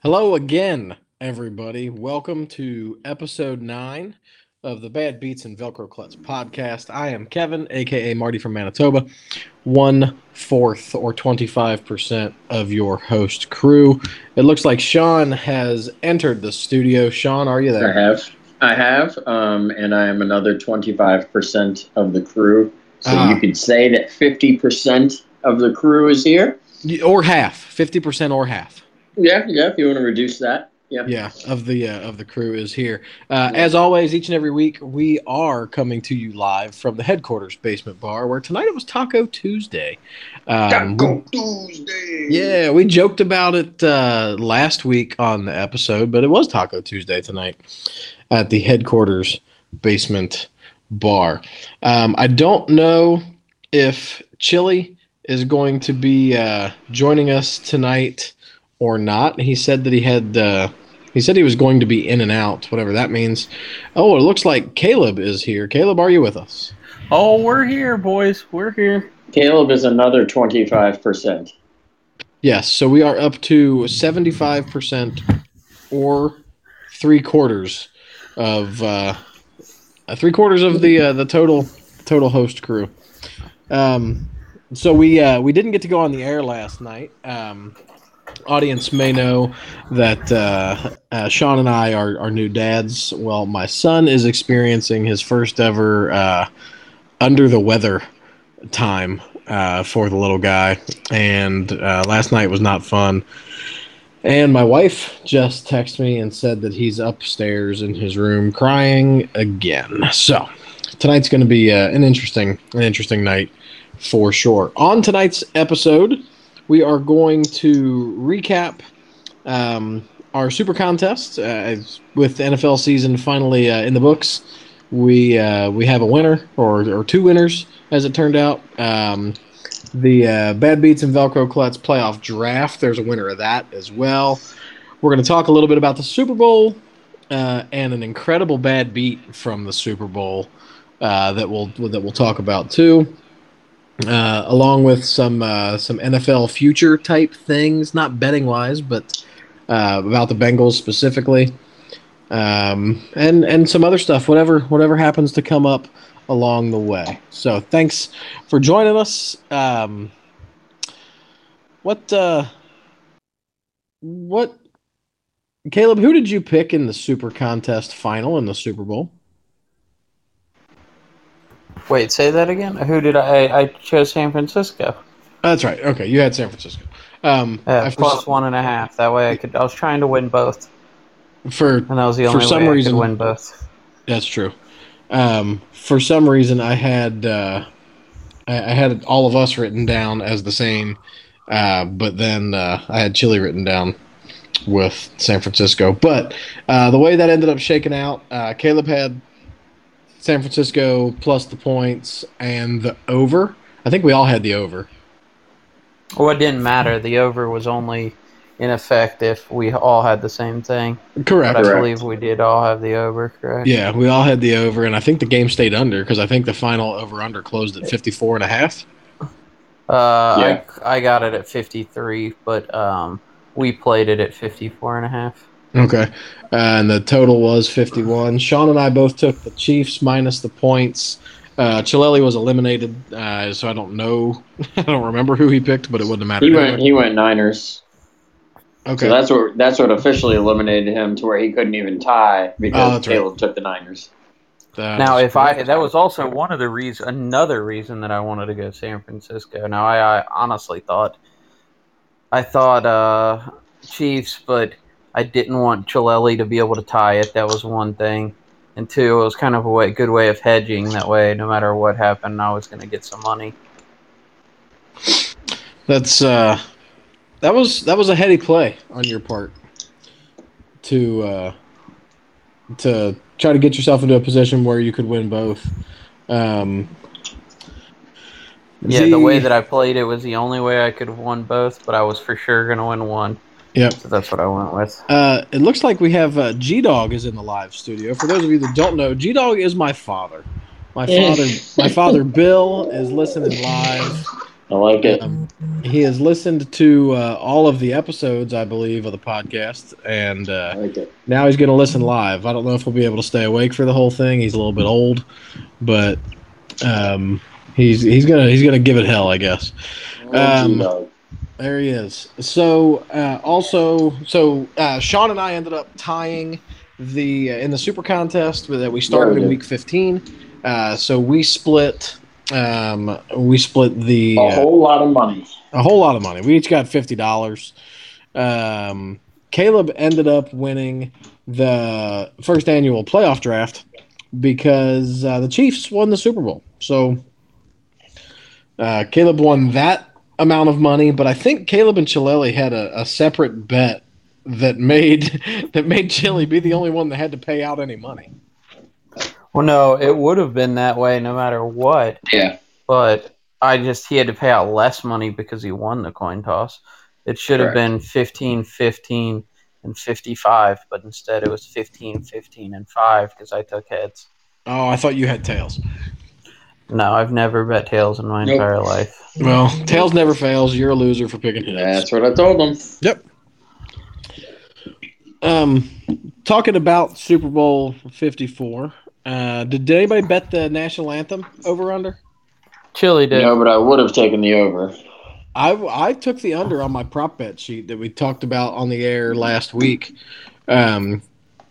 Hello again, everybody. Welcome to episode nine of the Bad Beats and Velcro Klutz podcast. I am Kevin, aka Marty from Manitoba, one fourth or 25% of your host crew. It looks like Sean has entered the studio. Sean, are you there? I have. I have. Um, and I am another 25% of the crew. So Ah. you could say that 50% of the crew is here. Or half, 50% or half. Yeah, yeah, if you want to reduce that. Yeah. yeah of the uh, of the crew is here uh, as always each and every week we are coming to you live from the headquarters basement bar where tonight it was taco tuesday um, Taco Tuesday. yeah we joked about it uh, last week on the episode but it was taco tuesday tonight at the headquarters basement bar um, i don't know if chili is going to be uh, joining us tonight or not. He said that he had uh, he said he was going to be in and out, whatever that means. Oh, it looks like Caleb is here. Caleb, are you with us? Oh, we're here, boys. We're here. Caleb is another 25%. Yes, so we are up to seventy five percent or three quarters of uh, uh, three quarters of the uh, the total total host crew. Um, so we uh, we didn't get to go on the air last night. Um, audience may know that uh, uh, Sean and I are, are new dads. Well, my son is experiencing his first ever uh, under the weather time uh, for the little guy, and uh, last night was not fun. And my wife just texted me and said that he's upstairs in his room crying again. So tonight's going to be uh, an interesting an interesting night for sure. On tonight's episode, we are going to recap um, our super contest uh, with the NFL season finally uh, in the books. We uh, we have a winner or, or two winners as it turned out. Um, the uh, Bad Beats and Velcro Klutz playoff draft. There's a winner of that as well. We're going to talk a little bit about the Super Bowl uh, and an incredible bad beat from the Super Bowl uh, that we'll that we'll talk about too uh, along with some uh, some NFL future type things, not betting wise, but uh, about the Bengals specifically, um, and and some other stuff. Whatever whatever happens to come up along the way. So thanks for joining us. Um, what uh, what Caleb? Who did you pick in the Super Contest final in the Super Bowl? Wait, say that again. Who did I? I chose San Francisco. That's right. Okay, you had San Francisco. Um, Uh, plus one and a half. That way I could. I was trying to win both, for and that was the For some way reason- I could win both. That's true. Um, for some reason, I had uh, I I had all of us written down as the same, uh, but then uh, I had Chile written down with San Francisco. But uh, the way that ended up shaking out, uh, Caleb had San Francisco plus the points and the over. I think we all had the over. Well, it didn't matter. The over was only in effect if we all had the same thing. Correct. But I Correct. believe we did all have the over, correct? Yeah, we all had the over, and I think the game stayed under because I think the final over under closed at 54 and a half. Uh, Yeah. I, I got it at 53, but um, we played it at 54 and a half. Okay. and the total was 51. Sean and I both took the Chiefs minus the points. Uh, Chilelli was eliminated, uh, so I don't know. I don't remember who he picked, but it wouldn't have mattered. He went anyway. he went Niners. okay. So that's what that's what officially eliminated him to where he couldn't even tie Oh, because that's right. Took the Niners. That Now, if I correct. that was also one of the reason, another reason that I wanted to go San Francisco. Now, I, I honestly thought, I thought uh, Chiefs, but I didn't want Chilelli to be able to tie it. That was one thing, and two, it was kind of a way, good way of hedging. That way, no matter what happened, I was going to get some money. That's uh, that was that was a heady play on your part to uh, to try to get yourself into a position where you could win both. Um, Yeah, the way that I played it was the only way I could have won both, but I was for sure going to win one. Yep. So that's what I went with. Uh, it looks like we have uh, G Dog is in the live studio. For those of you that don't know, G Dog is my father. My father, my father Bill is listening live. I like it. Um, he has listened to uh, all of the episodes, I believe, of the podcast, and uh, like now he's going to listen live. I don't know if he'll be able to stay awake for the whole thing. He's a little bit old, but um, he's he's gonna he's gonna give it hell, I guess. Um, G-Dog. There he is. So uh, also, so uh, Sean and I ended up tying the uh, in the super contest that we started Yeah, we in week 15. Uh, so we split. Um, we split the a uh, whole lot of money. a whole lot of money. We each got fifty dollars. Um, Caleb ended up winning the first annual playoff draft because uh, the Chiefs won the Super Bowl. So uh, Caleb won that amount of money, but I think Caleb and Chileli had a, a separate bet that made that made Chili be the only one that had to pay out any money. Well, no, it would have been that way no matter what. Yeah. But I just he had to pay out less money because he won the coin toss. It should have been 15, 15, and 55, but instead it was 15, 15, and 5 because I took heads. Oh, I thought you had tails. No, I've never bet tails in my Nope. entire life. Well, tails never fails. You're a loser for picking heads. That's what I told them. Yep. Um, talking about Super Bowl Fifty Four. Uh, did anybody bet the national anthem over under? Chili did. No, but I would have taken the over. I I took the under on my prop bet sheet that we talked about on the air last week. Um,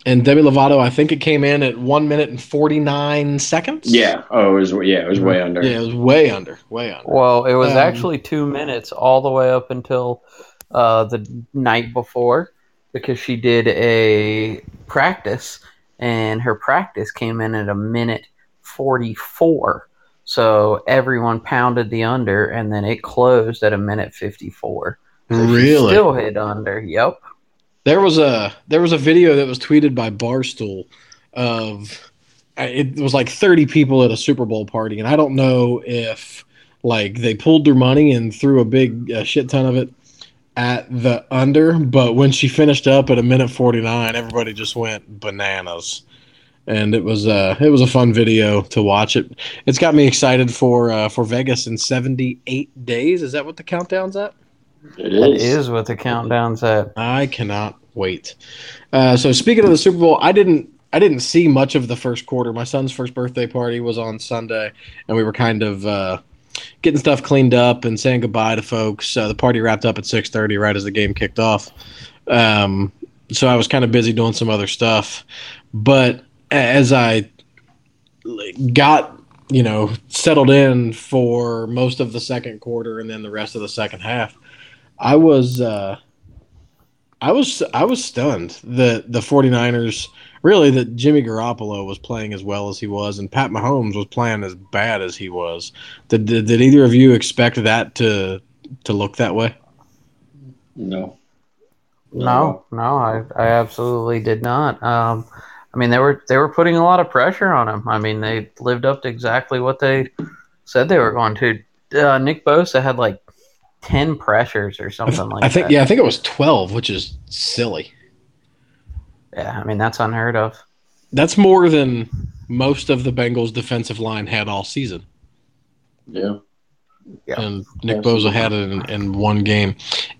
and Demi Lovato, I think it came in at one minute and forty nine seconds. Yeah. Oh, it was yeah, it was way under. yeah, it was way under, way under. Well, it was Um, actually two minutes all the way up until uh, the night before because she did a practice and her practice came in at a minute 44. So everyone pounded the under and then it closed at a minute 54. So she really? still hit under. Yep. There was a there was a video that was tweeted by Barstool of uh, it was like 30 people at a Super Bowl party, and I don't know if like they pulled their money and threw a big uh, shit ton of it at the under, but when she finished up at a minute 49, everybody just went bananas. And it was uh it was a fun video to watch. It it's got me excited for uh, for Vegas in 78 days. Is that what the countdown's at? It That is. is what the countdown's at. I cannot wait. Uh, so speaking of the Super Bowl, I didn't I didn't see much of the first quarter. My son's first birthday party was on Sunday, and we were kind of uh, getting stuff cleaned up and saying goodbye to folks. Uh, the party wrapped up at six thirty, right as the game kicked off. Um, so I was kind of busy doing some other stuff, but as I got you know settled in for most of the second quarter and then the rest of the second half, I was. Uh, I was I was stunned that the 49ers really that Jimmy Garoppolo was playing as well as he was and Pat Mahomes was playing as bad as he was. Did did, did either of you expect that to to look that way? No. No, no, I, I absolutely did not. Um, I mean, they were they were putting a lot of pressure on him. I mean, they lived up to exactly what they said they were going to. Uh, Nick Bosa had like ten pressures or something th- like I think that. yeah, I think it was 12, which is silly. yeah. I mean, that's unheard of. That's more than most of the Bengals defensive line had all season. Yeah. Yeah. and Nick Bosa had it in, in one game.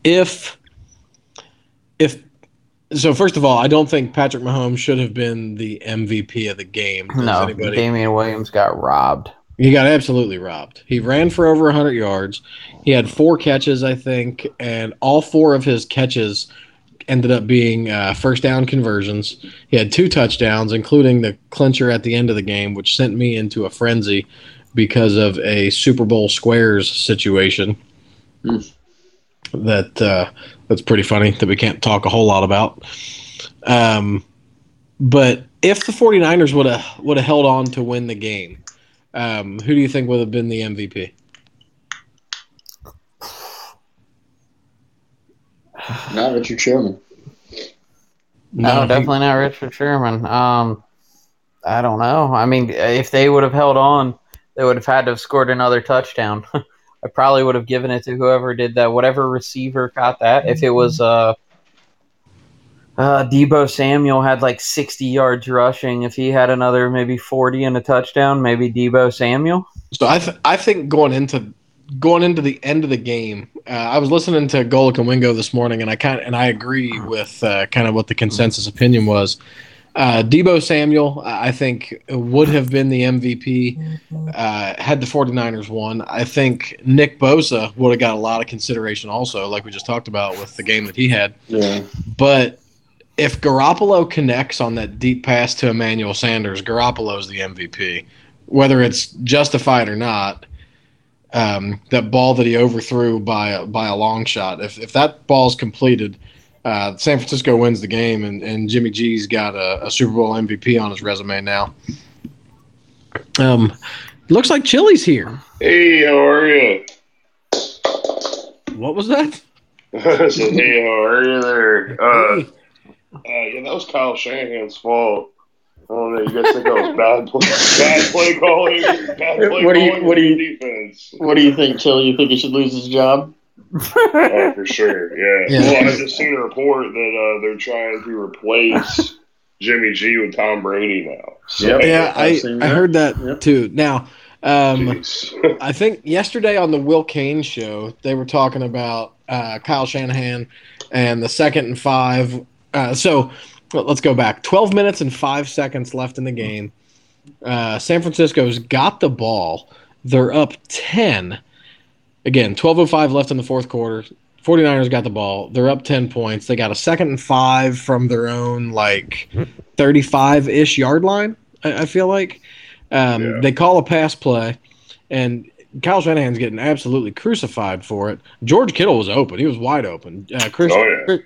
If if so, first of all, I don't think Patrick Mahomes should have been the MVP of the game. Does No, anybody- Damien Williams got robbed. He got absolutely robbed. He ran for over 100 yards. He had four catches, I think, and all four of his catches ended up being uh, first down conversions. He had two touchdowns, including the clincher at the end of the game, which sent me into a frenzy because of a Super Bowl squares situation. Hmm. That uh, that's pretty funny that we can't talk a whole lot about. Um, but if the 49ers would have would have held on to win the game, um, who do you think would have been the MVP? Not Richard Sherman. No, he- definitely not Richard Sherman. Um, I don't know. I mean, if they would have held on, they would have had to have scored another touchdown. I probably would have given it to whoever did that, whatever receiver got that. If it was uh, uh, Deebo Samuel had like 60 yards rushing, if he had another maybe 40 and a touchdown, maybe Deebo Samuel. So I th- I think going into going into the end of the game, uh, I was listening to Golic and Wingo this morning, and I kind and I agree with uh, kind of what the consensus opinion was. Uh, Deebo Samuel, I think, would have been the MVP uh, had the 49ers won. I think Nick Bosa would have got a lot of consideration also, like we just talked about with the game that he had. Yeah. But if Garoppolo connects on that deep pass to Emmanuel Sanders, Garoppolo's the MVP. Whether it's justified or not, um, that ball that he overthrew by a, by a long shot, if, if that ball's completed, uh, San Francisco wins the game, and, and Jimmy G's got a, a Super Bowl MVP on his resume now. Um, looks like Chili's here. Hey, how are you? What was that? Hey, how are you there? Uh, uh, yeah, that was Kyle Shanahan's fault. I don't know. You guys think that was bad play, bad play calling? Bad play What do you- calling what do you- defense? What do you think, Chill? You think he should lose his job? Oh, for sure. Yeah. Yeah. Well, I just seen a report that uh, they're trying to replace Jimmy G with Tom Brady now. So, Yep. Yeah, I, I've seen I that. heard that Yep. too. Now, um. I think yesterday on the Will Cain show, they were talking about uh, Kyle Shanahan and the second and five. Uh, so well, let's go back. 12 minutes and five seconds left in the game. Uh, San Francisco's got the ball. They're up 10. Again, 12.05 left in the fourth quarter. 49ers got the ball. They're up 10 points. They got a second and five from their own, like, 35 ish yard line, I, I feel like. Um, Yeah. They call a pass play, and Kyle Shanahan's getting absolutely crucified for it. George Kittle was open. He was wide open. Uh, Chris, Oh, yeah.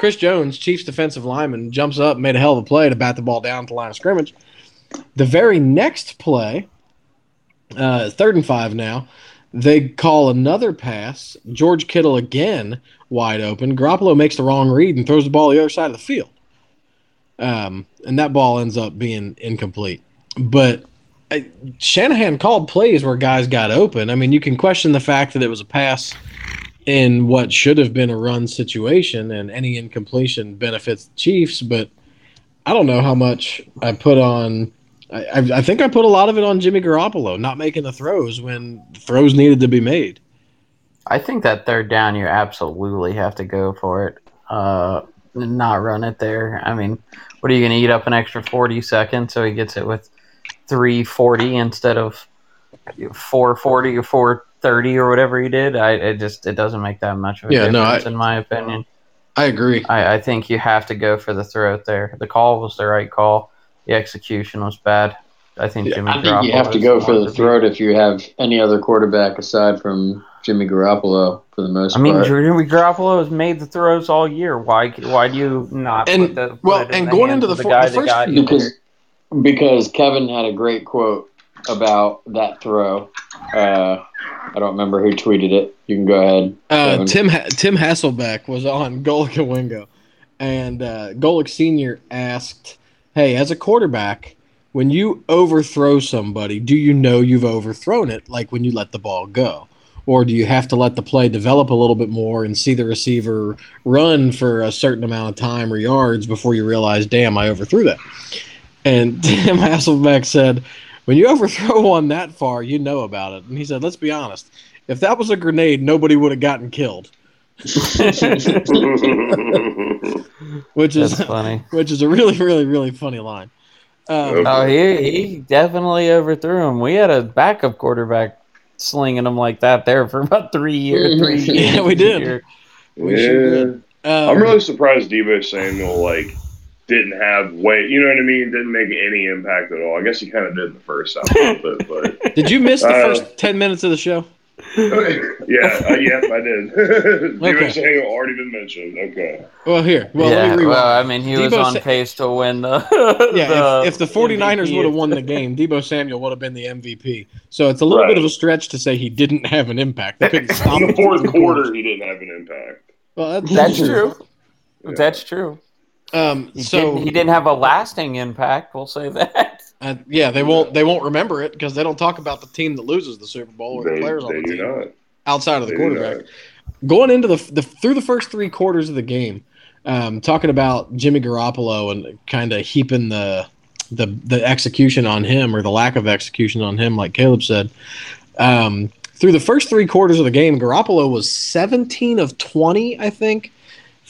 Chris, Jones, Chiefs defensive lineman, jumps up, made a hell of a play to bat the ball down to the line of scrimmage. The very next play, uh, third and five now, they call another pass. George Kittle again wide open. Garoppolo makes the wrong read and throws the ball the other side of the field. Um, and that ball ends up being incomplete. But uh, Shanahan called plays where guys got open. I mean, you can question the fact that it was a pass in what should have been a run situation, and any incompletion benefits the Chiefs. But I don't know how much I put on. I, I think I put a lot of it on Jimmy Garoppolo not making the throws when throws needed to be made. I think that third down, you absolutely have to go for it. Uh, not run it there. I mean, what are you going to eat up an extra 40 seconds so he gets it with 340 instead of 440 or 430 or whatever he did? I it just it doesn't make that much of a Yeah, no, difference I- in my opinion. I agree. I, I think you have to go for the throat there. The call was the right call. The execution was bad. I think Yeah, Jimmy I think you have to go for the to beat. throat if you have any other quarterback aside from Jimmy Garoppolo for the most part. I mean, part. Jimmy Garoppolo has made the throws all year. Why? Why do you not? And- put the, put well, it in and the going into the the fir- guy the that first got because because Kevin had a great quote about that throw. Uh, I don't remember who tweeted it. You can go ahead. Uh, Tim Ha- Tim Hasselbeck was on Golic and Wingo, and uh, Golic Senior asked, "Hey, as a quarterback, when you overthrow somebody, do you know you've overthrown it? Like when you let the ball go, or do you have to let the play develop a little bit more and see the receiver run for a certain amount of time or yards before you realize, damn, I overthrew that?" And Tim Hasselbeck said, "When you overthrow one that far, you know about it." And he said, "Let's be honest." If that was a grenade, nobody would have gotten killed. Which is That's funny. which is a really, really, really funny line. Um, Oh, he he definitely overthrew him. We had a backup quarterback slinging him like that there for about three years. Three Yeah, we did. here. we sure did. Um, I'm really surprised Deebo Samuel like didn't have weight. You know what I mean? Didn't make any impact at all. I guess he kind of did in the first half a little bit, but Did you miss the Uh, first ten minutes of the show? yeah, uh, yep, I did. Deebo Okay. Samuel already been mentioned. Okay, Well, here. Well, yeah, let me well, I mean, he was on Sa- pace to win the. yeah, if, if the 49ers would have won the game, Deebo Samuel would have been the MVP. So it's a little Right. bit of a stretch to say he didn't have an impact. They couldn't stop in the fourth quarter, he didn't have an impact. Well, that's, That's true. That's true. Um, He, so didn't, he didn't have a lasting impact. We'll say that. uh, yeah, they won't they won't remember it because they don't talk about the team that loses the Super Bowl or the They, players on the do team not. outside of the They quarterback. going into the, the through the first three quarters of the game, um, talking about Jimmy Garoppolo and kind of heaping the the the execution on him or the lack of execution on him, like Caleb said. Um, through the first three quarters of the game, Garoppolo was 17 of 20, I think,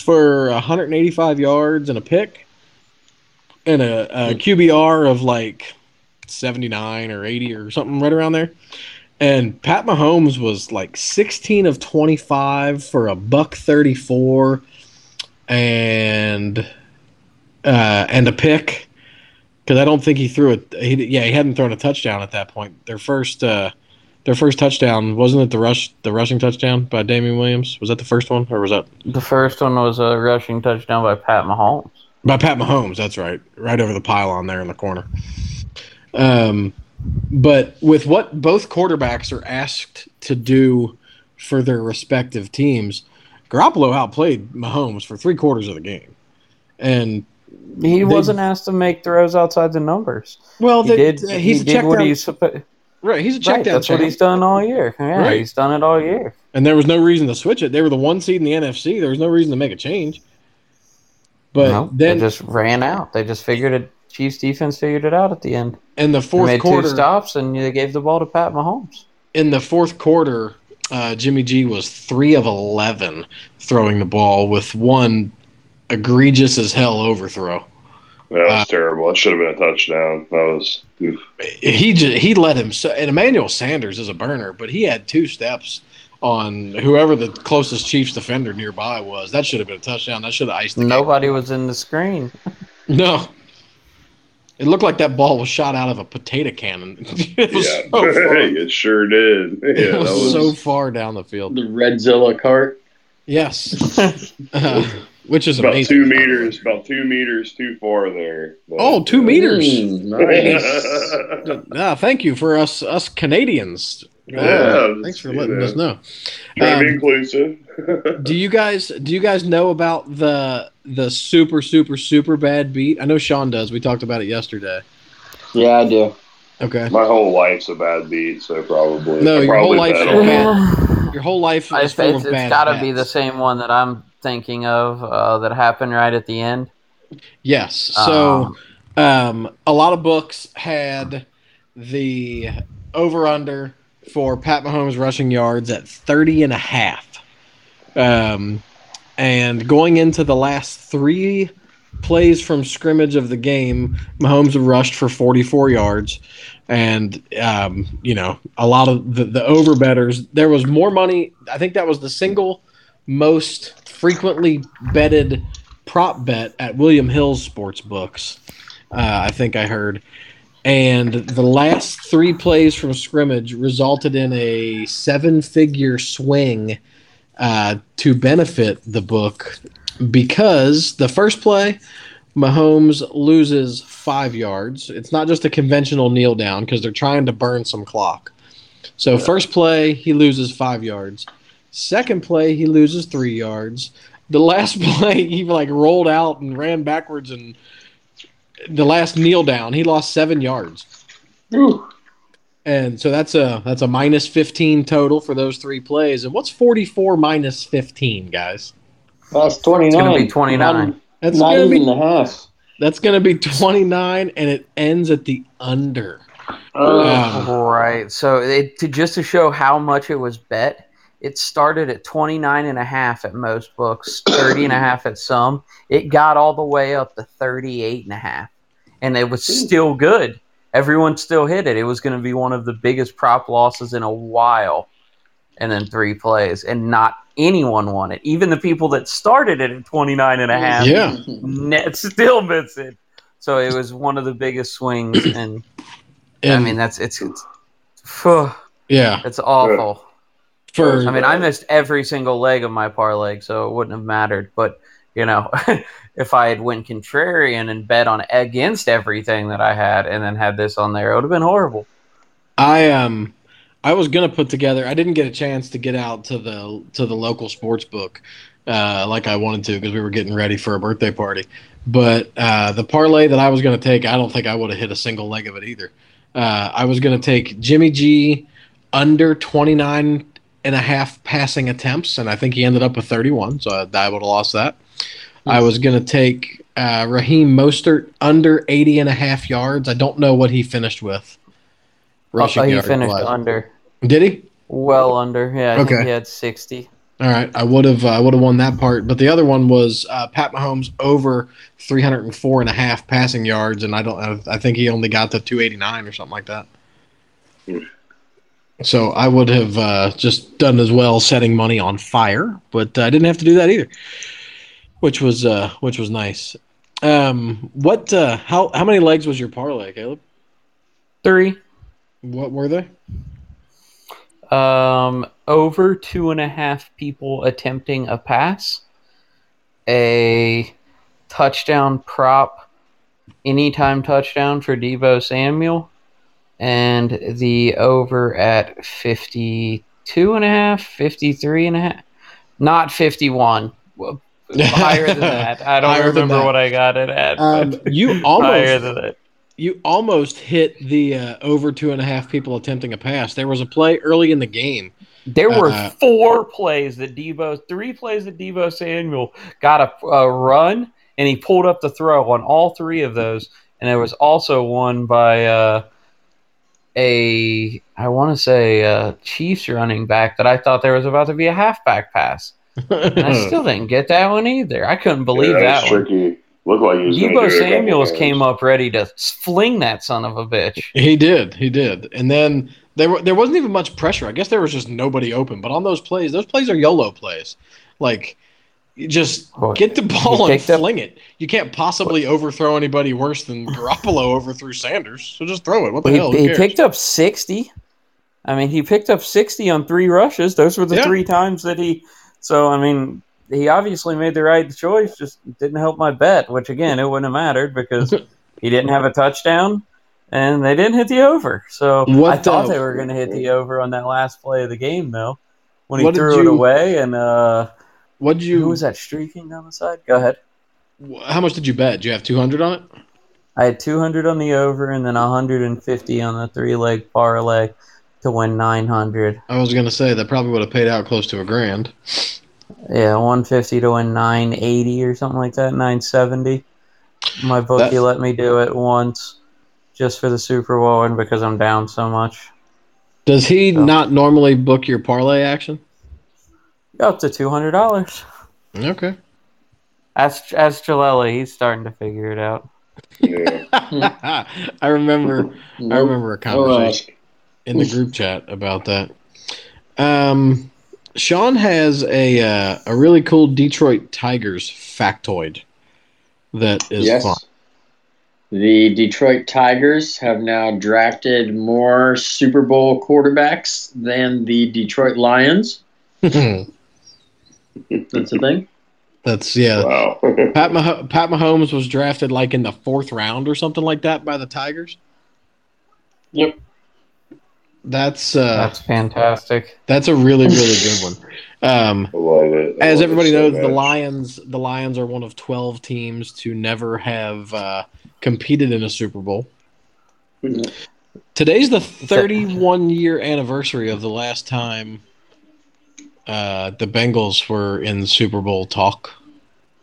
for 185 yards and a pick, and a, a QBR of like 79 or 80 or something right around there. And Pat Mahomes was like 16 of 25 for a buck 34 and uh, and a pick because I don't think he threw it. He, yeah, he hadn't thrown a touchdown at that point. Their first uh, their first touchdown wasn't it the rush the rushing touchdown by Damien Williams? Was that the first one or was that The first one was a rushing touchdown by Pat Mahomes. by Pat Mahomes? That's right, right over the pylon there in the corner. Um, but with what both quarterbacks are asked to do for their respective teams, Garoppolo outplayed Mahomes for three quarters of the game, and He They- wasn't asked to make throws outside the numbers. well, He they, did. he's he a did check what down, he's supposed. Right. He's a check Right, down that's what he's done all year. Yeah, Right. he's done it all year. and there was no reason to switch it. They were the one seed in the NFC. There was no reason to make a change. But no, then they just ran out. They just figured it. Chiefs defense figured it out at the end. in the They fourth made quarter, two stops and they gave the ball to Pat Mahomes. in the fourth quarter, uh, Jimmy G was three of eleven throwing the ball with one egregious as hell overthrow. That was Uh, terrible. That should have been a touchdown. That was. oof. He just, he let him. So, and Emmanuel Sanders is a burner, but he had two steps on whoever the closest Chiefs defender nearby was. That should have been a touchdown. That should have iced the game. Nobody was in the screen. No. It looked like that ball was shot out of a potato cannon. it was yeah, so far. it sure did. Yeah, it that was, was. so far down the field. The Redzilla cart. Yes, uh, which is about amazing. two meters, about two meters too far there. But, Oh, two uh, meters. Mm, nice. Ah, thank you for us us Canadians. Uh, Yeah, thanks for letting know. us know. Trying to be Um, inclusive. Do you guys do you guys know about the the super super super bad beat? I know Sean does. We talked about it yesterday. yeah, I do. Okay. My whole life's a bad beat, so probably. No, I your whole probably life's bet bad- Your whole life I, is it's full it's of bad got to be the same one that I'm thinking of uh, that happened right at the end. Yes. So Um, um, a lot of books had the over under for Pat Mahomes rushing yards at 30 and a half. Um, and going into the last three plays from scrimmage of the game, Mahomes rushed for 44 yards. And, um, you know, a lot of the, the over betters, there was more money. I think that was the single most frequently betted prop bet at William Hill's sports books. Uh, I think I heard. And the last three plays from scrimmage resulted in a seven figure swing uh, to benefit the book because the first play, Mahomes loses five yards. It's not just a conventional kneel down because they're trying to burn some clock. So, first play, he loses five yards. Second play, he loses three yards. The last play, he like rolled out and ran backwards, and the last kneel down, he lost seven yards. Whew. And so that's a that's a minus fifteen total for those three plays. And what's forty four minus fifteen, guys? That's 29. It's gonna be 29. That's not gonna even be the half. that's gonna be twenty nine, and it ends at the under. Oh, Wow. Right. So it, to just to show how much it was bet, it started at 29 and a half at most books, 30 and a half at some. It got all the way up to 38 and a half. And it was still good. Everyone still hit it. It was going to be one of the biggest prop losses in a while. And then three plays and not anyone won it. Even the people that started it at 29 and a half Yeah. net still missed it. So it was one of the biggest swings and And I mean, that's it's it's, phew, yeah, it's awful. For I mean, I missed every single leg of my parlay, so it wouldn't have mattered. But you know, if I had went contrarian and bet on against everything that I had, and then had this on there, it would have been horrible. I um I was gonna put together. I didn't get a chance to get out to the to the local sports book uh, like I wanted to because we were getting ready for a birthday party. But uh, the parlay that I was gonna take, I don't think I would have hit a single leg of it either. Uh, I was gonna take Jimmy G under 29 and a half passing attempts, and I think he ended up with 31, so I, I would have lost that. I was gonna take uh, Raheem Mostert under 80 and a half yards. I don't know what he finished with. Also, he yards finished wise. under. Did he? Well under. Yeah, I think Okay. he had 60. All right, I would have I would have won that part, but the other one was uh, Pat Mahomes over 304 and a half passing yards, and I don't I- I think he only got to 289 or something like that. Hmm. So I would have uh, just done as well setting money on fire, but I didn't have to do that either, which was uh, which was nice. Um, what uh, how how many legs was your parlay, Caleb? Three. What were they? Um, over two and a half people attempting a pass, a touchdown prop, anytime touchdown for Deebo Samuel, and the over at 52 and a half, 53 and a half, not 51. Well, higher than that. I don't remember what I got it at. Um, you higher almost you almost hit the uh, over two and a half people attempting a pass. There was a play early in the game. There were Uh, four plays that Deebo, three plays that Deebo Samuel got a, a run, and he pulled up the throw on all three of those. And there was also one by uh, a, I want to say, a Chiefs running back that I thought there was about to be a halfback pass. I still didn't get that one either. I couldn't believe yeah, that was one. tricky. Looked like he was Deebo it a couple Samuels came up ready to fling that son of a bitch. he did, he did, and then there there wasn't even much pressure. I guess there was just nobody open. But on those plays, those plays are YOLO plays. Like, you just get the ball and picked up- fling it. You can't possibly overthrow anybody worse than Garoppolo overthrew Sanders. So just throw it. What the He, hell? He picked up 60. I mean, he picked up 60 on three rushes. Those were the Yeah. three times that he. So, I mean, he obviously made the right choice, just didn't help my bet, which, again, it wouldn't have mattered because he didn't have a touchdown and they didn't hit the over. So, What, I thought uh, they were going to hit the over on that last play of the game, though, when he threw it away. And uh, What'd you. who was that streaking down the side? Go ahead. How much did you bet? Do you have two hundred on it? I had 200 on the over and then 150 on the three leg parlay to win 900. I was gonna say that probably would have paid out close to a grand. Yeah, 150 to win 980 or something like that, 970. My bookie That- let me do it once just for the Super Bowl and because I'm down so much. Does he Oh. not normally book your parlay action? Up to $200. Okay. Ask, ask Jaleli, he's starting to figure it out. Yeah. I remember. I remember a conversation ask. in the group chat about that. Um, Sean has a uh, a really cool Detroit Tigers factoid that is yes. fun. The Detroit Tigers have now drafted more Super Bowl quarterbacks than the Detroit Lions. That's That's the thing. That's yeah. Wow. Pat Mah- Pat Mahomes was drafted like in the fourth round or something like that by the Tigers. Yep. That's uh, That's fantastic. that's a really really good one. Um, I love it. I as love it everybody so knows, the. Lions the Lions are one of twelve teams to never have uh, competed in a Super Bowl. Mhm. Today's the 31 year anniversary of the last time uh, the Bengals were in Super Bowl talk.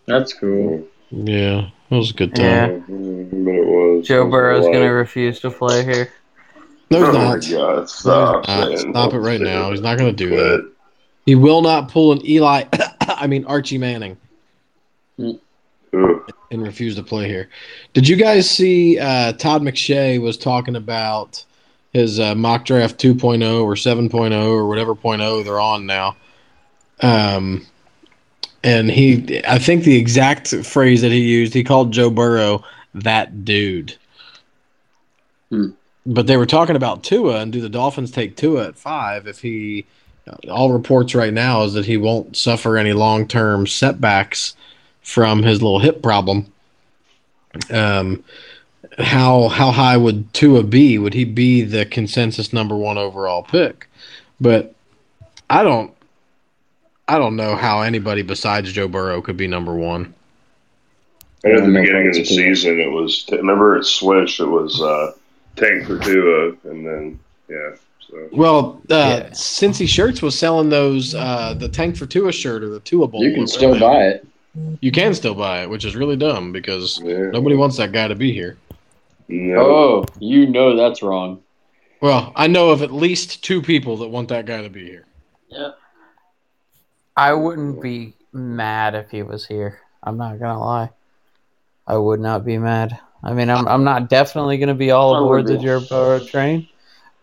That's cool. Yeah, it was a good time. Yeah. But it was. Joe it was Burrow's going to refuse to play here. No, he's oh not. my god! Stop! No, he's not. Stop it right now. He's not going to do Quit. that. He will not pull an Eli, I mean Archie Manning, Ugh. and refuse to play here. Did you guys see uh, Todd McShay was talking about his uh, mock draft 2.0 or 7.0 or whatever point oh they're on now? Um, and he, I think the exact phrase that he used, he called Joe Burrow that dude. Hmm. But they were talking about Tua, and do the Dolphins take Tua at five if he? All reports right now is that he won't suffer any long term setbacks from his little hip problem. Um, how how high would Tua be? Would he be the consensus number one overall pick? But I don't I don't know how anybody besides Joe Burrow could be number one. And at the beginning of the offense to Tua. season, it was. Remember, it switched. It was uh, tank for Tua, and then yeah. So Well, uh, Yeah. since he shirts was selling those uh, the Tank for Tua shirt or the Tua Bowl. You can still whatever. buy it. You can still buy it, which is really dumb because yeah. nobody wants that guy to be here. No. Oh, you know that's wrong. Well, I know of at least two people that want that guy to be here. Yeah. I wouldn't be mad if he was here. I'm not gonna lie. I would not be mad. I mean, I'm I'm not definitely gonna be all aboard would the be. Joe Burrow train,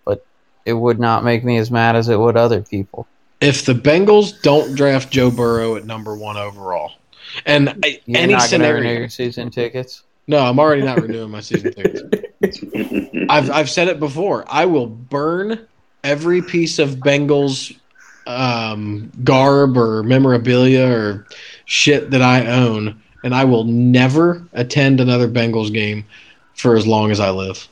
but it would not make me as mad as it would other people. If the Bengals don't draft Joe Burrow at number one overall, and I, You're any not gonna renew scenario, your season tickets. no, I'm already not renewing my season tickets. I've I've said it before. I will burn every piece of Bengals um, garb or memorabilia or shit that I own, and I will never attend another Bengals game for as long as I live.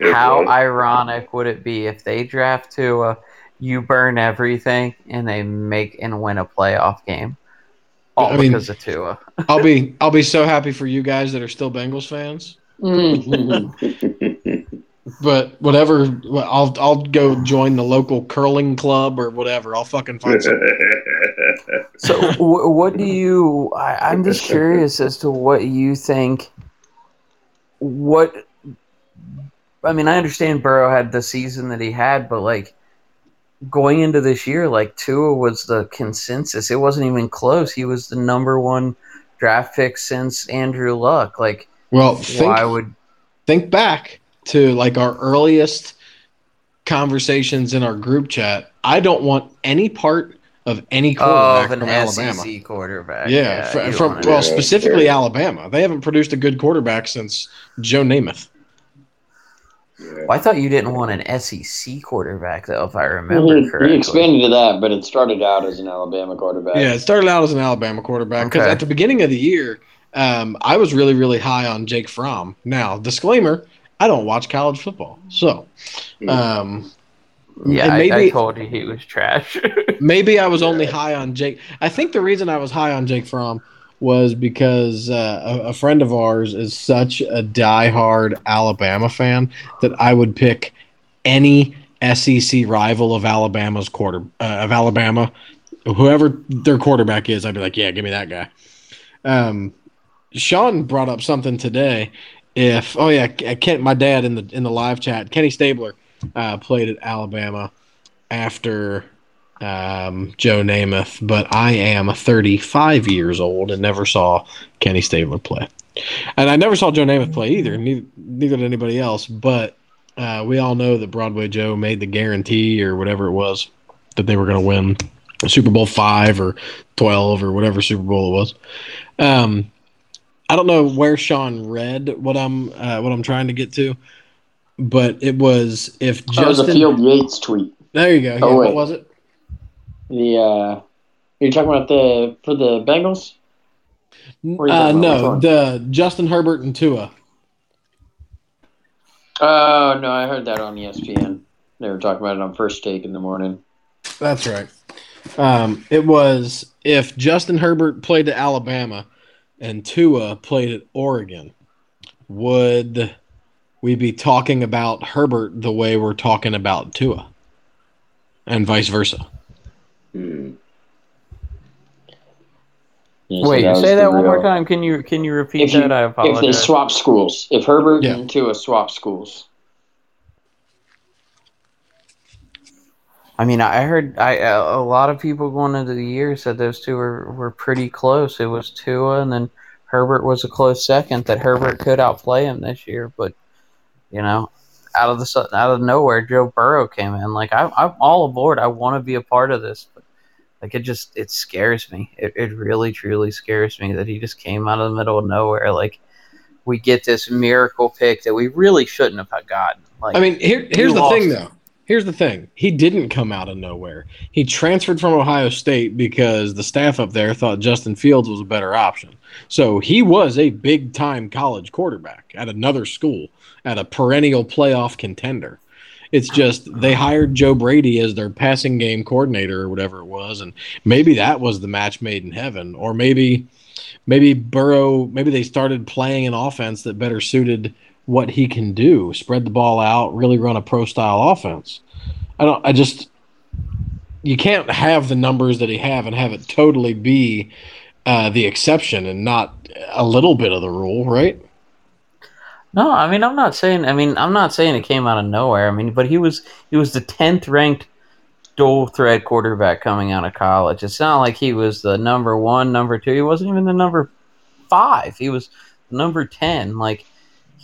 How ironic would it be if they draft Tua, you burn everything, and they make and win a playoff game, all I mean- because of Tua? I'll be I'll be so happy for you guys that are still Bengals fans. But whatever, I'll I'll go join the local curling club or whatever. I'll fucking find some. So, w- what do you? I, I'm just curious as to what you think. What? I mean, I understand Burrow had the season that he had, but like going into this year, like Tua was the consensus. It wasn't even close. He was the number one draft pick since Andrew Luck. Like, Well, think why would? think back to like our earliest conversations in our group chat. I don't want any part of any quarterback Of an from Alabama. SEC quarterback. Yeah, fr- you from well, specifically sure. Alabama. They haven't produced a good quarterback since Joe Namath. Well, I thought you didn't want an SEC quarterback, though, if I remember he, correctly. he expanded to that, but it started out as an Alabama quarterback. Yeah, it started out as an Alabama quarterback because Okay. at the beginning of the year, um, I was really, really high on Jake Fromm. Now, disclaimer: I don't watch college football, so um, Yeah, and I, I told you he was trash. maybe I was only high on Jake. I think the reason I was high on Jake Fromm was because uh, a, a friend of ours is such a diehard Alabama fan that I would pick any SEC rival of Alabama's quarter uh, of Alabama, whoever their quarterback is. I'd be like, yeah, give me that guy. Um, Sean brought up something today. If oh yeah, Kent, my dad in the in the live chat, Kenny Stabler uh, played at Alabama after um, Joe Namath, but I am 35 years old and never saw Kenny Stabler play. And I never saw Joe Namath play either, neither, neither did anybody else. But uh, we all know that Broadway Joe made the guarantee or whatever it was that they were going to win Super Bowl five or 12 or whatever Super Bowl it was. Um, I don't know where Sean read what I'm uh, what I'm trying to get to, but it was if That was a Justin. Field Yates tweet. there you go. Yeah, Oh, what was it? The uh, you're talking about the for the Bengals? Uh, no, the Justin Herbert and Tua. Oh no, I heard that on ESPN. They were talking about it on First Take in the morning. That's right. Um, it was if Justin Herbert played to Alabama and Tua played at Oregon, would we be talking about Herbert the way we're talking about Tua, and vice versa? Hmm. Yeah, Wait, was say the that one more time. Can you can you repeat If you- that? I If they swap schools, if Herbert Yeah. and Tua swap schools, I mean, I heard I a lot of people going into the year said those two were, were pretty close. It was Tua, and then Herbert was a close second. That Herbert could outplay him this year, but you know, out of the out of nowhere, Joe Burrow came in. Like I, I'm all aboard. I want to be a part of this, but like it just it scares me. It it really truly scares me that he just came out of the middle of nowhere. Like we get this miracle pick that we really shouldn't have gotten. Like I mean, here, here's the thing, though. Here's the thing. He didn't come out of nowhere. He transferred from Ohio State because the staff up there thought Justin Fields was a better option. So he was a big time college quarterback at another school, at a perennial playoff contender. It's just they hired Joe Brady as their passing game coordinator or whatever it was, and maybe that was the match made in heaven, or maybe maybe Burrow, maybe they started playing an offense that better suited what he can do, spread the ball out, really run a pro style offense. I don't I just you can't have the numbers that he have and have it totally be uh, the exception and not a little bit of the rule, right? No, I mean I'm not saying. I mean I'm not saying it came out of nowhere. I mean, but he was he was the tenth ranked dual threat quarterback coming out of college. It's not like he was the number one, number two. He wasn't even the number five. He was number ten. Like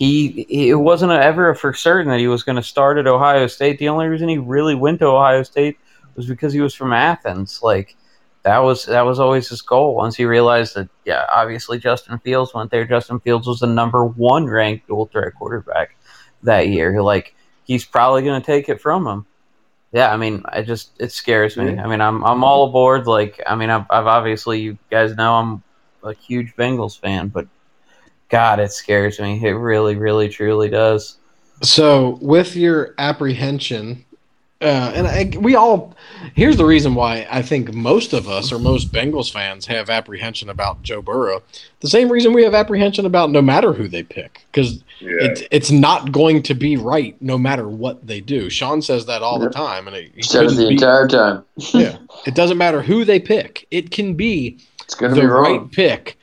he, he it wasn't ever for certain that he was going to start at Ohio State. The only reason he really went to Ohio State was because he was from Athens. Like that was that was always his goal. Once he realized that, yeah, obviously Justin Fields went there. Justin Fields was the number one ranked dual threat quarterback that year. Like he's probably going to take it from him. Yeah, I mean, I just it scares me. I mean, I'm I'm all aboard. Like, I mean, I've, I've obviously you guys know I'm a huge Bengals fan, but God, it scares me. It really, really, truly does. So, with your apprehension, uh, and I, we all, here's the reason why I think most of us or most Bengals fans have apprehension about Joe Burrow. The same reason we have apprehension about no matter who they pick, because Yeah. it's it's not going to be right no matter what they do. Sean says that all the time, and it, he Said it the be- entire time. yeah, it doesn't matter who they pick. It can be It's gonna the be wrong. right pick,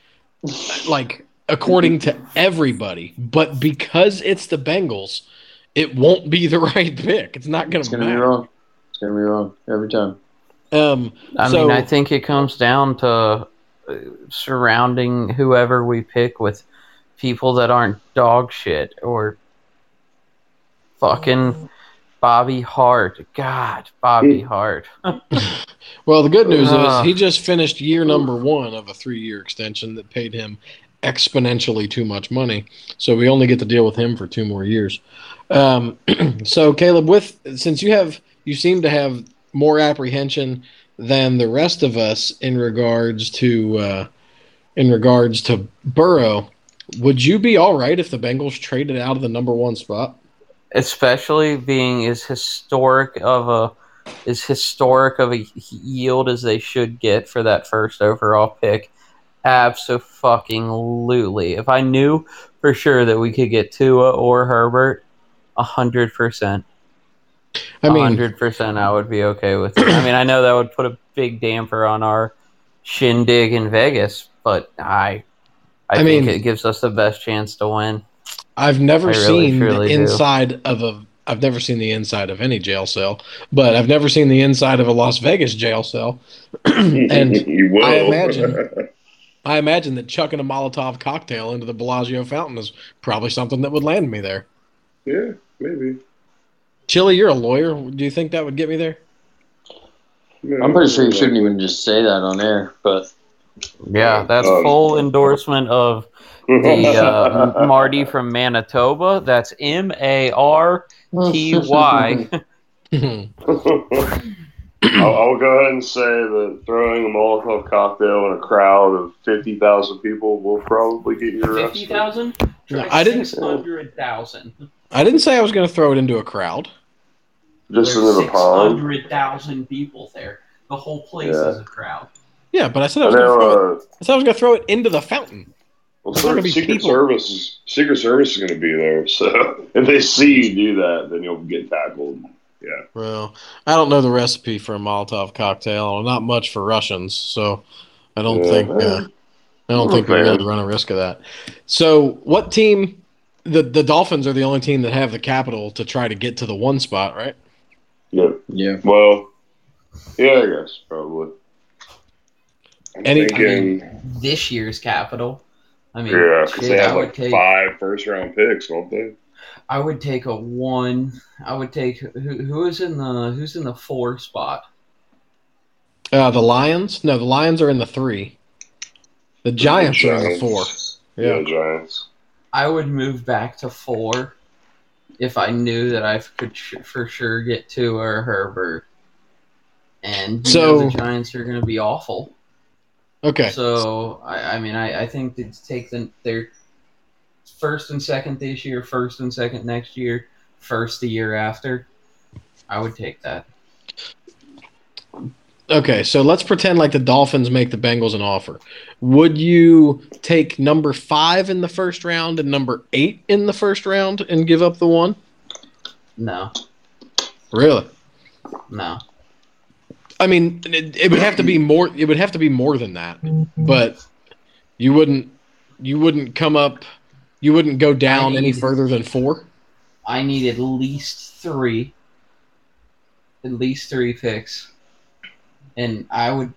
like according to everybody. But because it's the Bengals, it won't be the right pick. It's not going It's to gonna be wrong. It's gonna be wrong every time. Um, I so mean, I think it comes down to uh, surrounding whoever we pick with people that aren't dog shit or fucking Bobby Hart. God, Bobby Hart. well, the good news Ah. is he just finished year number one of a three-year extension that paid him exponentially too much money. So we only get to deal with him for two more years. Um, so Caleb, with since you have you seem to have more apprehension than the rest of us in regards to uh, in regards to Burrow. Would you be all right if the Bengals traded out of the number one spot? especially being as historic of a as historic of a yield as they should get for that first overall pick. Absolutely. If I knew for sure that we could get Tua or Herbert, a hundred percent. I mean, hundred percent, I would be okay with it. I mean, I know that would put a big damper on our shindig in Vegas, but I, I, I think mean- it gives us the best chance to win. I've never really, seen truly the do. inside of a. I've never seen the inside of any jail cell, but I've never seen the inside of a Las Vegas jail cell. and you will. I imagine- I imagine that chucking a Molotov cocktail into the Bellagio fountain is probably something that would land me there. yeah, maybe. Chili, you're a lawyer. Do you think that would get me there? Yeah, I'm pretty sure you shouldn't even just say that on air, but Yeah, that's Um, full endorsement of the uh, Marty from Manitoba. That's M A R T Y. I'll, I'll go ahead and say that throwing a Molotov cocktail in a crowd of 50,000 people will probably get you Fifty arrested. thousand. No, I didn't- Six hundred thousand. I didn't say I was going to throw it into a crowd. Just There's into the pond. hundred thousand people there. The whole place Yeah. is a crowd. Yeah, but I said I I was going to throw it. uh, I said I was going to throw it into the fountain. well, There's be Secret people. Service is Secret Service is going to be there, so if they see you do that, then you'll get tackled. Yeah, Well, I don't know the recipe for a Molotov cocktail. Not much for Russians, so I don't Yeah. think uh, I don't think we Okay. really run a risk of that. So, what team? The the Dolphins are the only team that have the capital to try to get to the one spot, right? yeah. yeah. Well, yeah, I guess probably. I'm Any- I thinking, This year's capital. I mean, yeah, because they have like take. five first round picks, don't they? I would take a one. I would take who, who is in the who's in the four spot. Uh, the Lions? No, the Lions are in the three. The Giants are in the four. Yeah, Yeah. Giants. I would move back to four if I knew that I could sh- for sure get to or Herbert. And you know So- the Giants are going to be awful. Okay. So I, I mean, I, I think to take the, their first and second this year, first and second next year, first the year after. I would take that. Okay, so let's pretend like the Dolphins make the Bengals an offer. Would you take number five in the first round and number eight in the first round and give up the one? No, Really? no. I mean, it, it would have to be more. It would have to be more than that. But you wouldn't. You wouldn't come up You wouldn't go down I any further than four. I need at least three, at least three picks, and I would,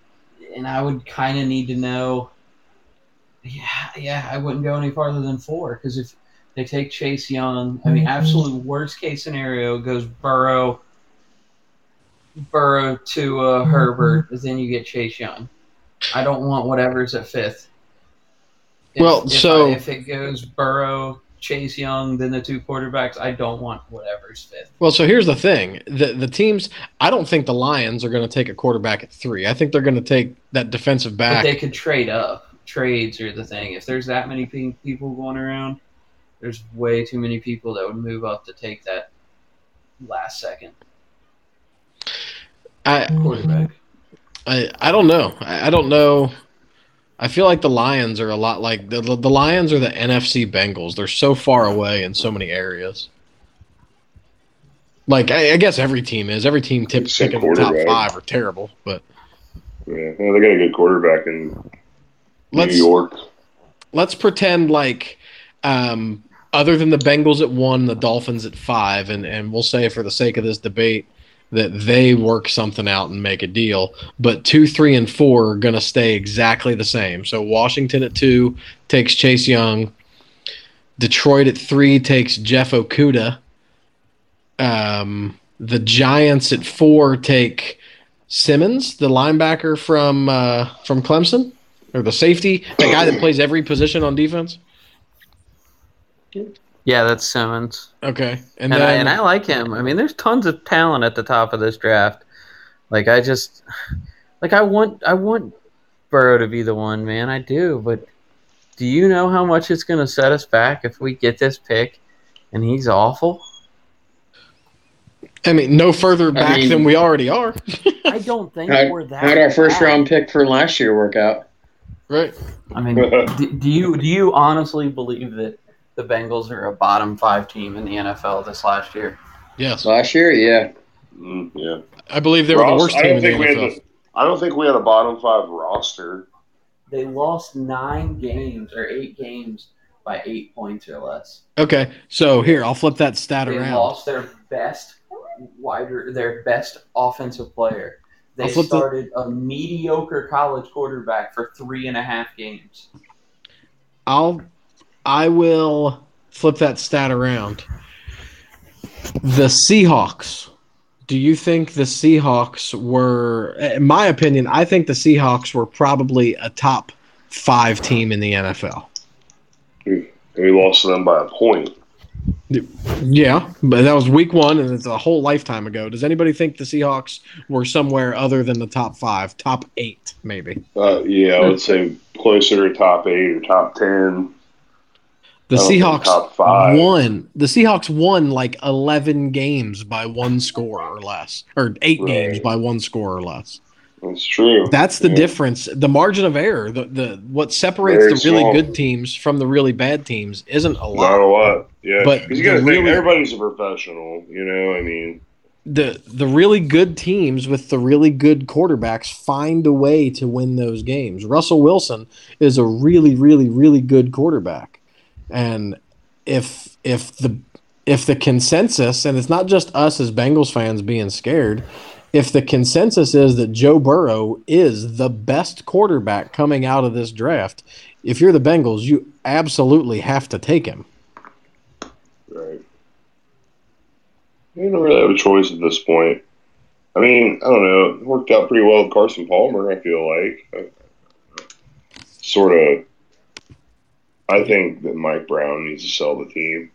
and I would kind of need to know. Yeah, yeah, I wouldn't go any farther than four because if they take Chase Young, I mean, absolute worst case scenario goes Burrow, Burrow to uh, Herbert, then you get Chase Young. I don't want whatever's at fifth. If- Well, if so- I- if it goes Burrow, Chase Young, then the two quarterbacks, I don't want whatever's fifth. Well, so here's the thing: the the teams. I don't think the Lions are going to take a quarterback at three. I think they're going to take that defensive back. But they could trade up. Trades are the thing. If there's that many people going around, there's way too many people that would move up to take that last second I, quarterback. I I don't know. I, I don't know. I feel like the Lions are a lot like the the Lions are the NFC Bengals. They're so far away in so many areas. Like I, I guess every team is. Every team tips picking the top five are terrible. But Yeah, yeah, they got a good quarterback in let's New York. let's pretend like um, other than the Bengals at one, the Dolphins at five, and, and we'll say for the sake of this debate that they work something out and make a deal. But two, three, and four are going to stay exactly the same. So Washington at two takes Chase Young. Detroit at three takes Jeff Okudah. Um, the Giants at four take Simmons, the linebacker from uh, from Clemson or the safety, the guy that plays every position on defense. Yeah, that's Simmons. Okay, and And, I, and I like him. I mean, there's tons of talent at the top of this draft. Like I just, like I want, I want Burrow to be the one, man. I do, but do you know how much it's going to set us back if we get this pick and he's awful? I mean, no further back mean- than we already are. I don't think How, we're that. how'd our first bad. round pick for last year work out? right. I mean, do, do you do you honestly believe that the Bengals are a bottom five team in the NFL this last year? Yes, Last year, yeah. Mm, yeah. I believe they were the worst team in the think we had NFL. the- I don't think we had a bottom five roster. They lost nine games or eight games by eight points or less. Okay, so here I'll flip that stat They around. They lost their best wider, their best offensive player. They I'll the- started a mediocre college quarterback for three and a half games. I'll I will flip that stat around. The Seahawks. Do you think the Seahawks were in my opinion, I think the Seahawks were probably a top 5 team in the NFL. We lost them by a point. Yeah, but that was week 1 and it's a whole lifetime ago. Does anybody think the Seahawks were somewhere other than the top 5, top 8 maybe? Uh, yeah, I would say closer to top eight or top ten. The I don't think Seahawks won. The Seahawks won like eleven games by one score or less, or eight Right. games by one score or less. That's true. That's the Yeah. difference. The margin of error, the the what separates Very the really small. good teams from the really bad teams, isn't a Not lot. a lot. Yeah, But you got to the think everybody's a professional. You know, I mean, The the really good teams with the really good quarterbacks find a way to win those games. Russell Wilson is a really really really good quarterback, and if if the if the consensus and it's not just us as Bengals fans being scared, if the consensus is that Joe Burrow is the best quarterback coming out of this draft, if you're the Bengals, you absolutely have to take him. right. You don't really have a choice at this point. I mean, I don't know. It worked out pretty well with Carson Palmer. I feel like, sort of. I think that Mike Brown needs to sell the team.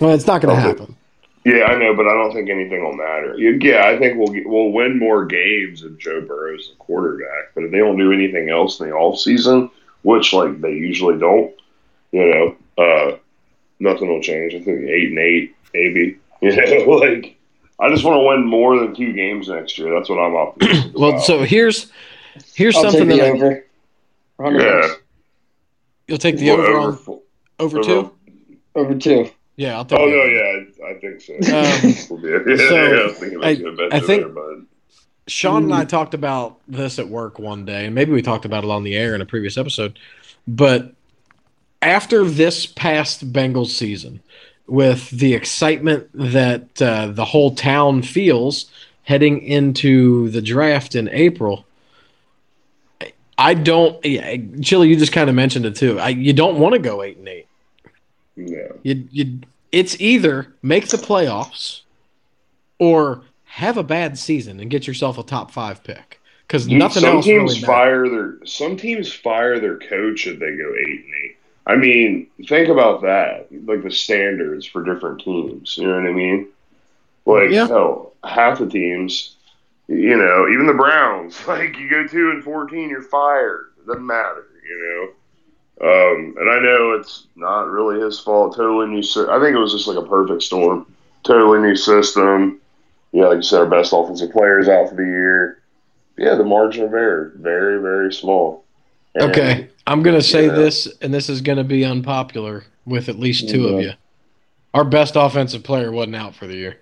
Well, it's not going to Okay. happen. Yeah, I know, but I don't think anything will matter. Yeah, Yeah, I think we'll get, we'll win more games if Joe Burrow's the quarterback. But if they don't do anything else in the off season, which like they usually don't, you know, uh, nothing will change. I think eight and eight, maybe. You know, like I just want to win more than two games next year. That's what I'm optimistic Well, about. so here's here's I'll take something the that I, over. 100 Yeah. Bucks. you'll take the Well, over over on over over- two. Over two. Yeah, I'll take. Oh the no, over. yeah, I, I think so. Um, yeah, so, yeah, I thinking I- I think- there, bud. Sean and I talked about this at work one day, and maybe we talked about it on the air in a previous episode. But after this past Bengals season, with the excitement that uh, the whole town feels heading into the draft in April, I don't. Yeah, Chili, you just kind of mentioned it too. I, you don't want to go eight and eight. No. You, you, it's either make the playoffs or have a bad season and get yourself a top five pick because nothing some else teams really matters. fire their some teams fire their coach if they go eight and eight. I mean, think about that. Like the standards for different teams. You know what I mean? Like Yeah. hell, half the teams, you know, even the Browns, like you go two and fourteen, you're fired. It doesn't matter, you know. Um, and I know it's not really his fault. Totally new. I think it was just like a perfect storm. Totally new system. Yeah, like you said, our best offensive players out for the year. Yeah, the margin of error very, very small. And, Okay, I'm gonna say Yeah. this, and this is gonna be unpopular with at least two of you. Our best offensive player wasn't out for the year.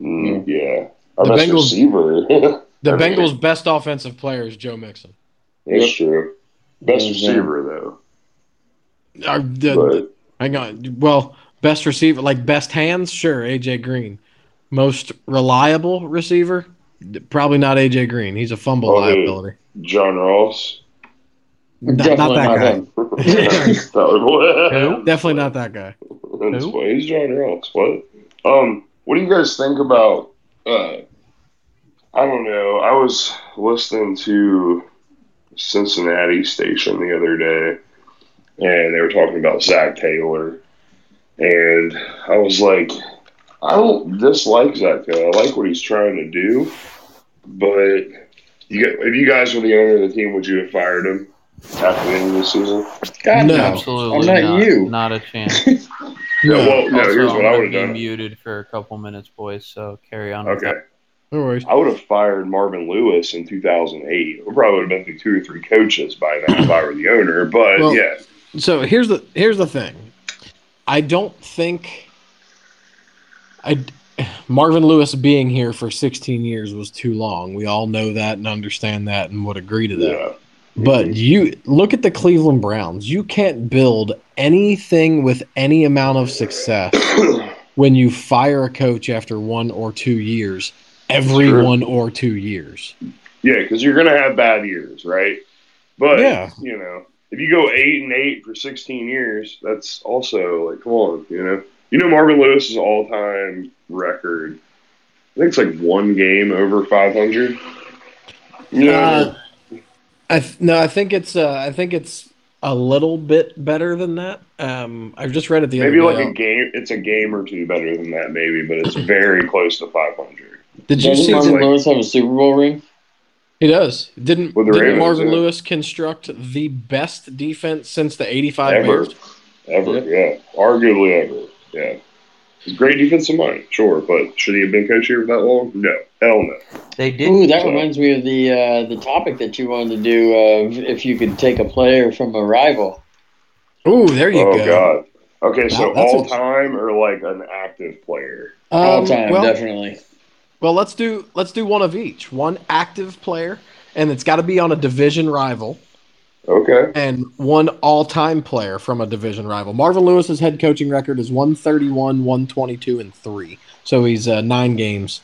mm, yeah, our The best Bengals- receiver. The I mean- Bengals' best offensive player is Joe Mixon. That's Yep. true. Best receiver though, Our, the, but hang on, well, best receiver, like best hands, sure, AJ Green. Most reliable receiver, probably not AJ Green. He's a fumble Oh, liability. John Ross. Not, not Definitely that not guy. Definitely not that guy. That's Who? why he's John Ross. What? Um, what do you guys think about? Uh, I don't know. I was listening to Cincinnati station the other day, and they were talking about Zac Taylor, and I was like, I don't dislike Zac Taylor. I like what he's trying to do, but you get, if you guys were the owner of the team, would you have fired him after the end of the season? God, No. no. Absolutely I'm not you. Not a chance. Yeah, well, no. Also, here's what I'm I would have done. muted for a couple minutes, boys. So carry on. Okay. No worries. I would have fired Marvin Lewis in 2008. We probably would have been through two or three coaches by now if I were the owner. But Well- yeah, So here's the here's the thing. I don't think I Marvin Lewis being here for 16 years was too long. We all know that and understand that and would agree to that. yeah, But mm-hmm. you look at the Cleveland Browns. You can't build anything with any amount of success when you fire a coach after one or two years, every True. one or two years. yeah, because you're gonna have bad years, right? But Yeah. you know, if you go eight and eight for 16 years, that's also like, come on, you know, you know Marvin Lewis's all-time record. I think it's like one game over 500. You know, Uh, I th- no, I think it's uh, I think it's a little bit better than that. Um, I've just read it the maybe other like day. a game. It's a game or two better than that, maybe, but it's very close to 500. Did you Doesn't see? Marvin like- Lewis have a Super Bowl ring? He does. Didn't, With the didn't Ravens, Marvin yeah. Lewis construct the best defense since the '85 ever, Bears? ever, Yep. yeah, arguably ever, yeah. He's a great defensive mind, sure, but should he have been coach here for that long? No, hell no. They did. Ooh, that so- reminds me of the uh, the topic that you wanted to do. Uh, if you could take a player from a rival. Ooh, there you go. oh go. God. Okay, so Wow, all a- time or like an active player? All Um, time, well, definitely. well, let's do let's do one of each. One active player, and it's got to be on a division rival, Okay, and one all-time player from a division rival. Marvin Lewis's head coaching record is 131, 122, and three. So he's uh, nine games.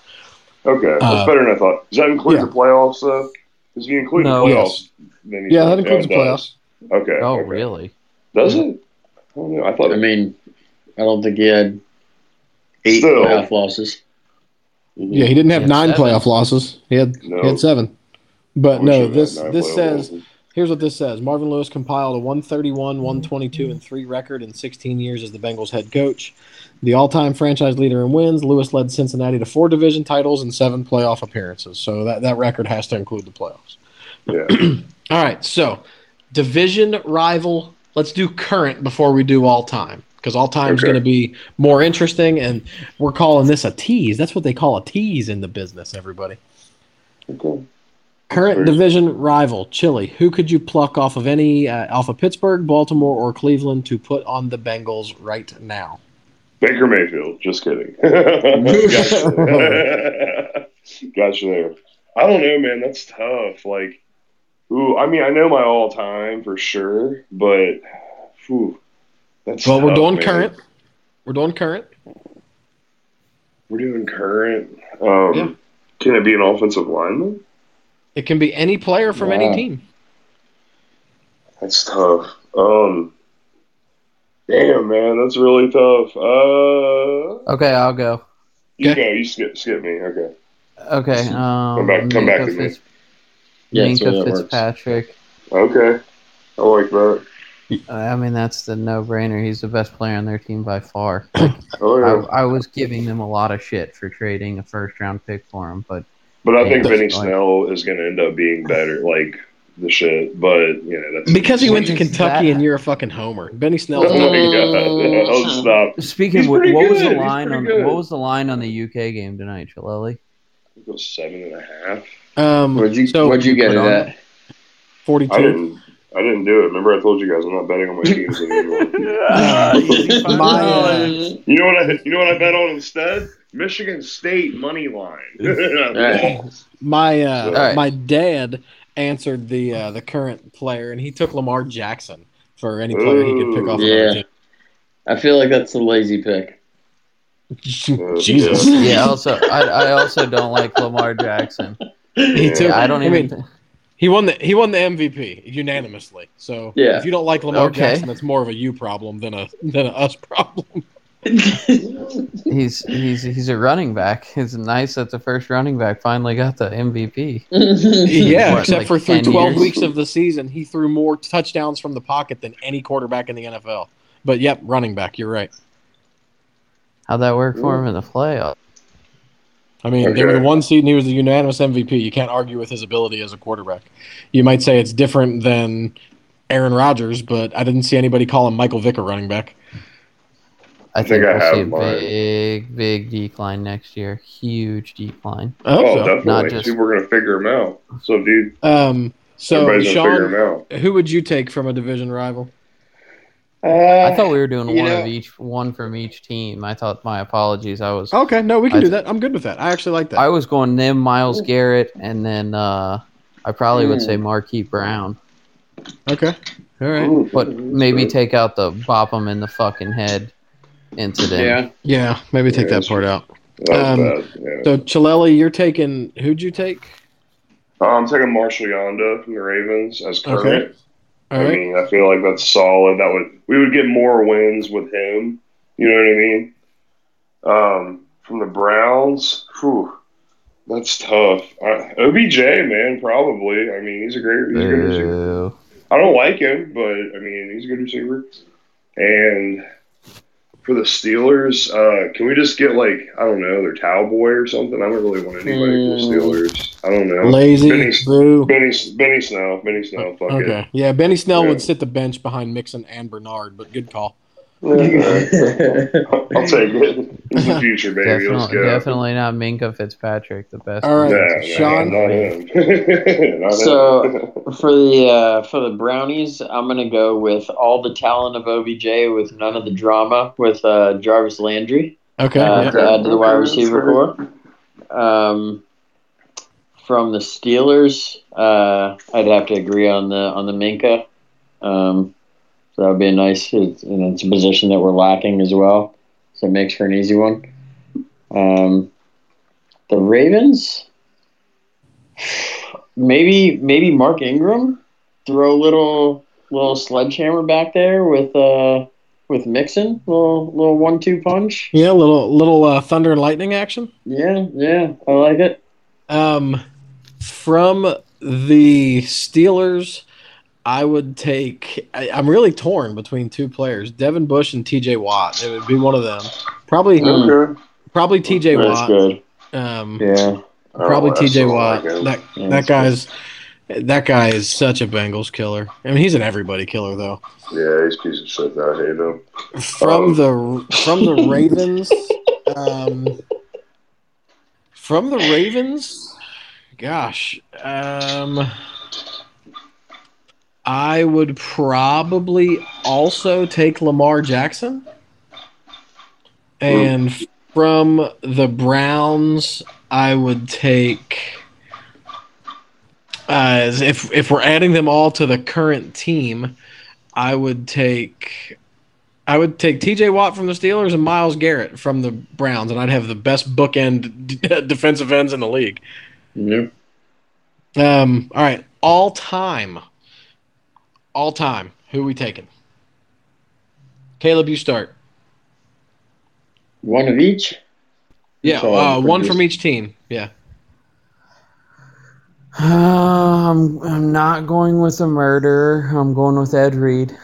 okay, that's Uh, better than I thought. Does that include yeah. the playoffs though? Because he you include No. the playoffs, then he's Yeah, that includes it the does. Okay. Oh, okay. really? Does it? I don't know. I thought I mean, I don't think he had eight Still. playoff losses. Yeah, he didn't have Yeah, nine seven. playoff losses. He had No. he had seven. But no, this this says losses. Here's what this says Marvin Lewis compiled a 131, 122, and 3 record in 16 years as the Bengals head coach. The all time franchise leader in wins, Lewis led Cincinnati to four division titles and seven playoff appearances. So that, that record has to include the playoffs. Yeah. All right, so division rival. Let's do current before we do all time because all time is Okay. going to be more interesting, and we're calling this a tease. That's what they call a tease in the business, everybody. Okay. Current division rival, Chile. Who could you pluck off of any uh, off of Pittsburgh, Baltimore, or Cleveland to put on the Bengals right now? Baker Mayfield. Just kidding. gotcha. gotcha there. I don't know, man. That's tough. Like, Ooh, I mean, I know my all time for sure, but whew, that's Well, we're doing man. current. We're doing current. We're doing current. Um, Yeah. Can it be an offensive lineman? It can be any player from any team. That's tough. Um, damn, man, that's really tough. Uh, Okay, I'll go. you Okay. go. You skip, skip me. Okay. Okay. Um, back- come back Minkah to me. Fitz- Yeah, Minkah so works. Fitzpatrick. Okay. I like that. I mean, that's the no-brainer. He's the best player on their team by far. Oh yeah. I, I was giving them a lot of shit for trading a first-round pick for him, but but I think Yeah. Benny Like- Snell is going to end up being better, like the shit. But you know, that's Because he went to Kentucky that? and you're a fucking homer. Benny Snell. Oh Snell's my not. god! I'll stop. speaking, He's of, what, pretty what was the line on good. what was the line on the UK game tonight, Chilelli? It goes seven and a half. Um, What'd you so What'd you get it on at? 42. I didn't. Do it. Remember, I told you guys I'm not betting on my teams anymore. My, uh, You know what I? You know what I bet on instead? Michigan State money line. Right. My uh, All right. my dad answered the uh, the current player, and he took Lamar Jackson for any player he could pick off. Yeah. I feel like that's a lazy pick. Uh, Jesus. yeah. Yeah. Also, I, I also don't like Lamar Jackson. He Yeah. took. I don't I even. mean, thi- He won the he won the MVP unanimously. So Yeah. if you don't like Lamar Okay. Jackson, that's more of a you problem than a than a us problem. he's he's he's a running back. It's nice that the first running back finally got the MVP. yeah, What, except like for through twelve years? weeks of the season, he threw more touchdowns from the pocket than any quarterback in the NFL. But yep, running back. You're right. How'd that work for him in the playoffs? I mean, they were the one seed, and he was the unanimous MVP. You can't argue with his ability as a quarterback. You might say it's different than Aaron Rodgers, but I didn't see anybody call him Michael Vick a running back. I think think I we'll have see a mine. big, big decline next year. Huge decline. I hope Oh, so. definitely. Not just- People are gonna figure him out. So, dude, Um, so everybody's figure Sean, him out. who would you take from a division rival? I thought we were doing one know- of each, one from each team. I thought my apologies. I was, Okay, no, we can I do that. I'm good with that. I actually like that. I was going them, Myles Garrett, and then uh, I probably would Hmm. say Marquise Brown, okay, all right. Ooh, but maybe good. take out the bop 'em in the fucking head incident. Yeah. Yeah, maybe take Yeah, that part out. Um. Yeah. So Chilelli, you're taking who'd you take? Uh, I'm taking Marshal Yanda from the Ravens as current. Okay. All I right. mean, I feel like that's solid. That would we would get more wins with him. You know what I mean? Um, from the Browns, whew, that's tough. OBJ, man, probably. I mean, he's a great, he's a good receiver. I don't like him, but I mean, he's a good receiver. And for the Steelers, uh, can we just get like I don't know, their towel boy or something? I don't really want anybody for the Mm. Steelers. I don't know. Lazy, Benny, boo. Benny, Benny Snell, Benny Snell, fuck Okay, yeah, Benny Snell Yeah. would sit the bench behind Mixon and Bernard, but good call. It. I'll take it. He's the future, baby. Definitely, go. definitely not Minkah Fitzpatrick, the best. All right. Yeah, defensive no, Sean? not him. Not So- him. for the uh, for the Brownies, I'm gonna go with all the talent of OBJ with none of the drama with uh, Jarvis Landry Okay, uh, yeah. to add to the wide receiver that's core. Um, from the Steelers, uh, I'd have to agree on the on the Minkah. Um, so that would be a nice. It's, and it's a position that we're lacking as well, so it makes for an easy one. Um, the Ravens, maybe maybe Mark Ingram, throw a little little sledgehammer back there with uh with Mixon, little little one two punch. yeah, little little uh, thunder and lightning action. Yeah, yeah, I like it. Um, from the Steelers, I would take. I, I'm really torn between two players, Devin Bush and T.J. Watt. It would be one of them. Probably, Mm. probably T.J. That's Watt. good. Um, Yeah. probably Oh, T.J. Watt. like that Yeah, that guy's that guy is such a Bengals killer. I mean, he's an everybody killer though. Yeah, he's a piece of shit. I hate him. From Um, the from the Ravens, um, from the Ravens, gosh, um, I would probably also take Lamar Jackson, and from the Browns, I would take. Uh, if if we're adding them all to the current team, I would take I would take T.J. Watt from the Steelers and Myles Garrett from the Browns, and I'd have the best bookend d- defensive ends in the league. Yep. Um, all right, all time, all time. Who are we taking? Caleb, you start. One of each. Yeah, So, uh, one from each team. Yeah. Um, I'm not going with a murder. I'm going with Ed Reed.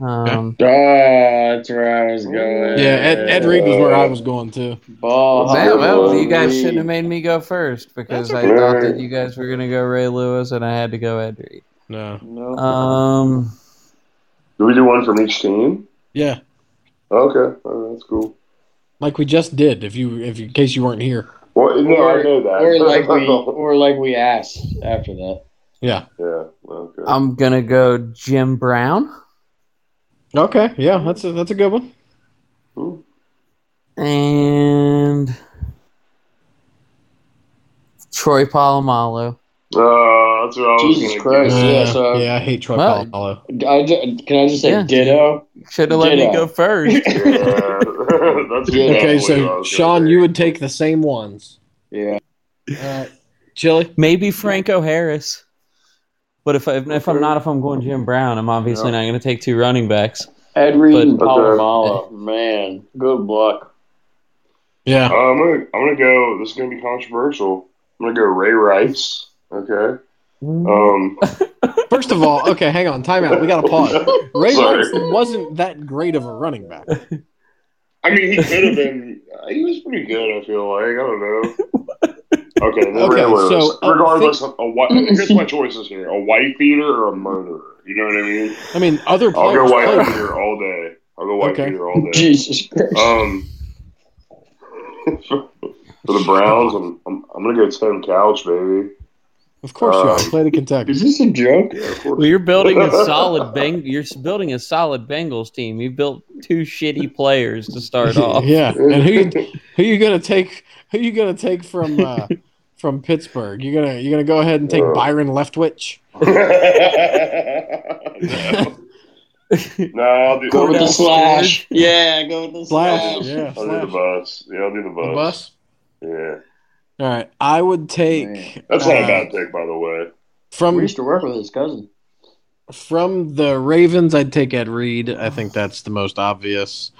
Um, Oh, that's where I was going. Yeah, Ed, Ed Reed was where I was going to. Ball. well, well, you guys shouldn't have made me go first because I okay. thought that you guys were gonna go Ray Lewis and I had to go Ed Reed. No. No. Um, Do we do one from each team? Yeah, Okay, oh, that's cool. like we just did. If you, if you, in case you weren't here. Well, no, or, I know that. or like we, or like we asked after that. Yeah. yeah. Okay. I'm gonna go Jim Brown Okay. Yeah, that's a that's a good one. Ooh. and Troy Polamalu. Uh, that's what I was Jesus Christ. get. yeah, Uh, so- yeah, I hate Troy Well- Polamalu. I ju- can I just say Yeah. ditto? Should have let me go first. Yeah, that's Yeah. Okay, definitely what I so Sean, you would take the same ones. Yeah. Uh, Chili. Maybe Franco Harris. But if I, if I'm not, if I'm going Jim Brown, I'm obviously Yeah. not going to take two running backs. Ed Reed But- and Okay. Polamalu. Man, good luck. Yeah. Uh, I'm gonna I'm gonna go. This is gonna be controversial. I'm gonna go Ray Rice. Okay. Um. First of all, okay, hang on, timeout. We got to pause. Ray Sorry. Rice wasn't that great of a running back. I mean, he could have been. He was pretty good. I feel like. I don't know. Okay. Then Okay, Ray Lewis. so, uh, Regardless, of a white. Here's my choices here: a white beater or a murderer. You know what I mean? I mean, other Players I'll go white played. beater all day. I'll go white Okay. beater all day. Jesus Christ. Um. For the Browns, I'm, I'm I'm gonna go Tim Couch, baby. Of course, you are. Um, Played at Kentucky. Is this a joke? Yeah. Well, you're building a solid Beng- You're building a solid Bengals team. You built two shitty players to start off. yeah, and who you, who you gonna take? Who you gonna take from uh, from Pittsburgh? You gonna you gonna go ahead and take Uh, Byron Leftwich? no. no, I'll do, Go I'll with the slash. Yeah, go with the Slash, slash. yeah, I'll do the slash. bus. Yeah, I'll do the bus. The bus. Yeah, All right, I would take. Man. that's not uh, a bad pick, by the way. We From used to work with his cousin. from the Ravens, I'd take Ed Reed. I think that's the most obvious.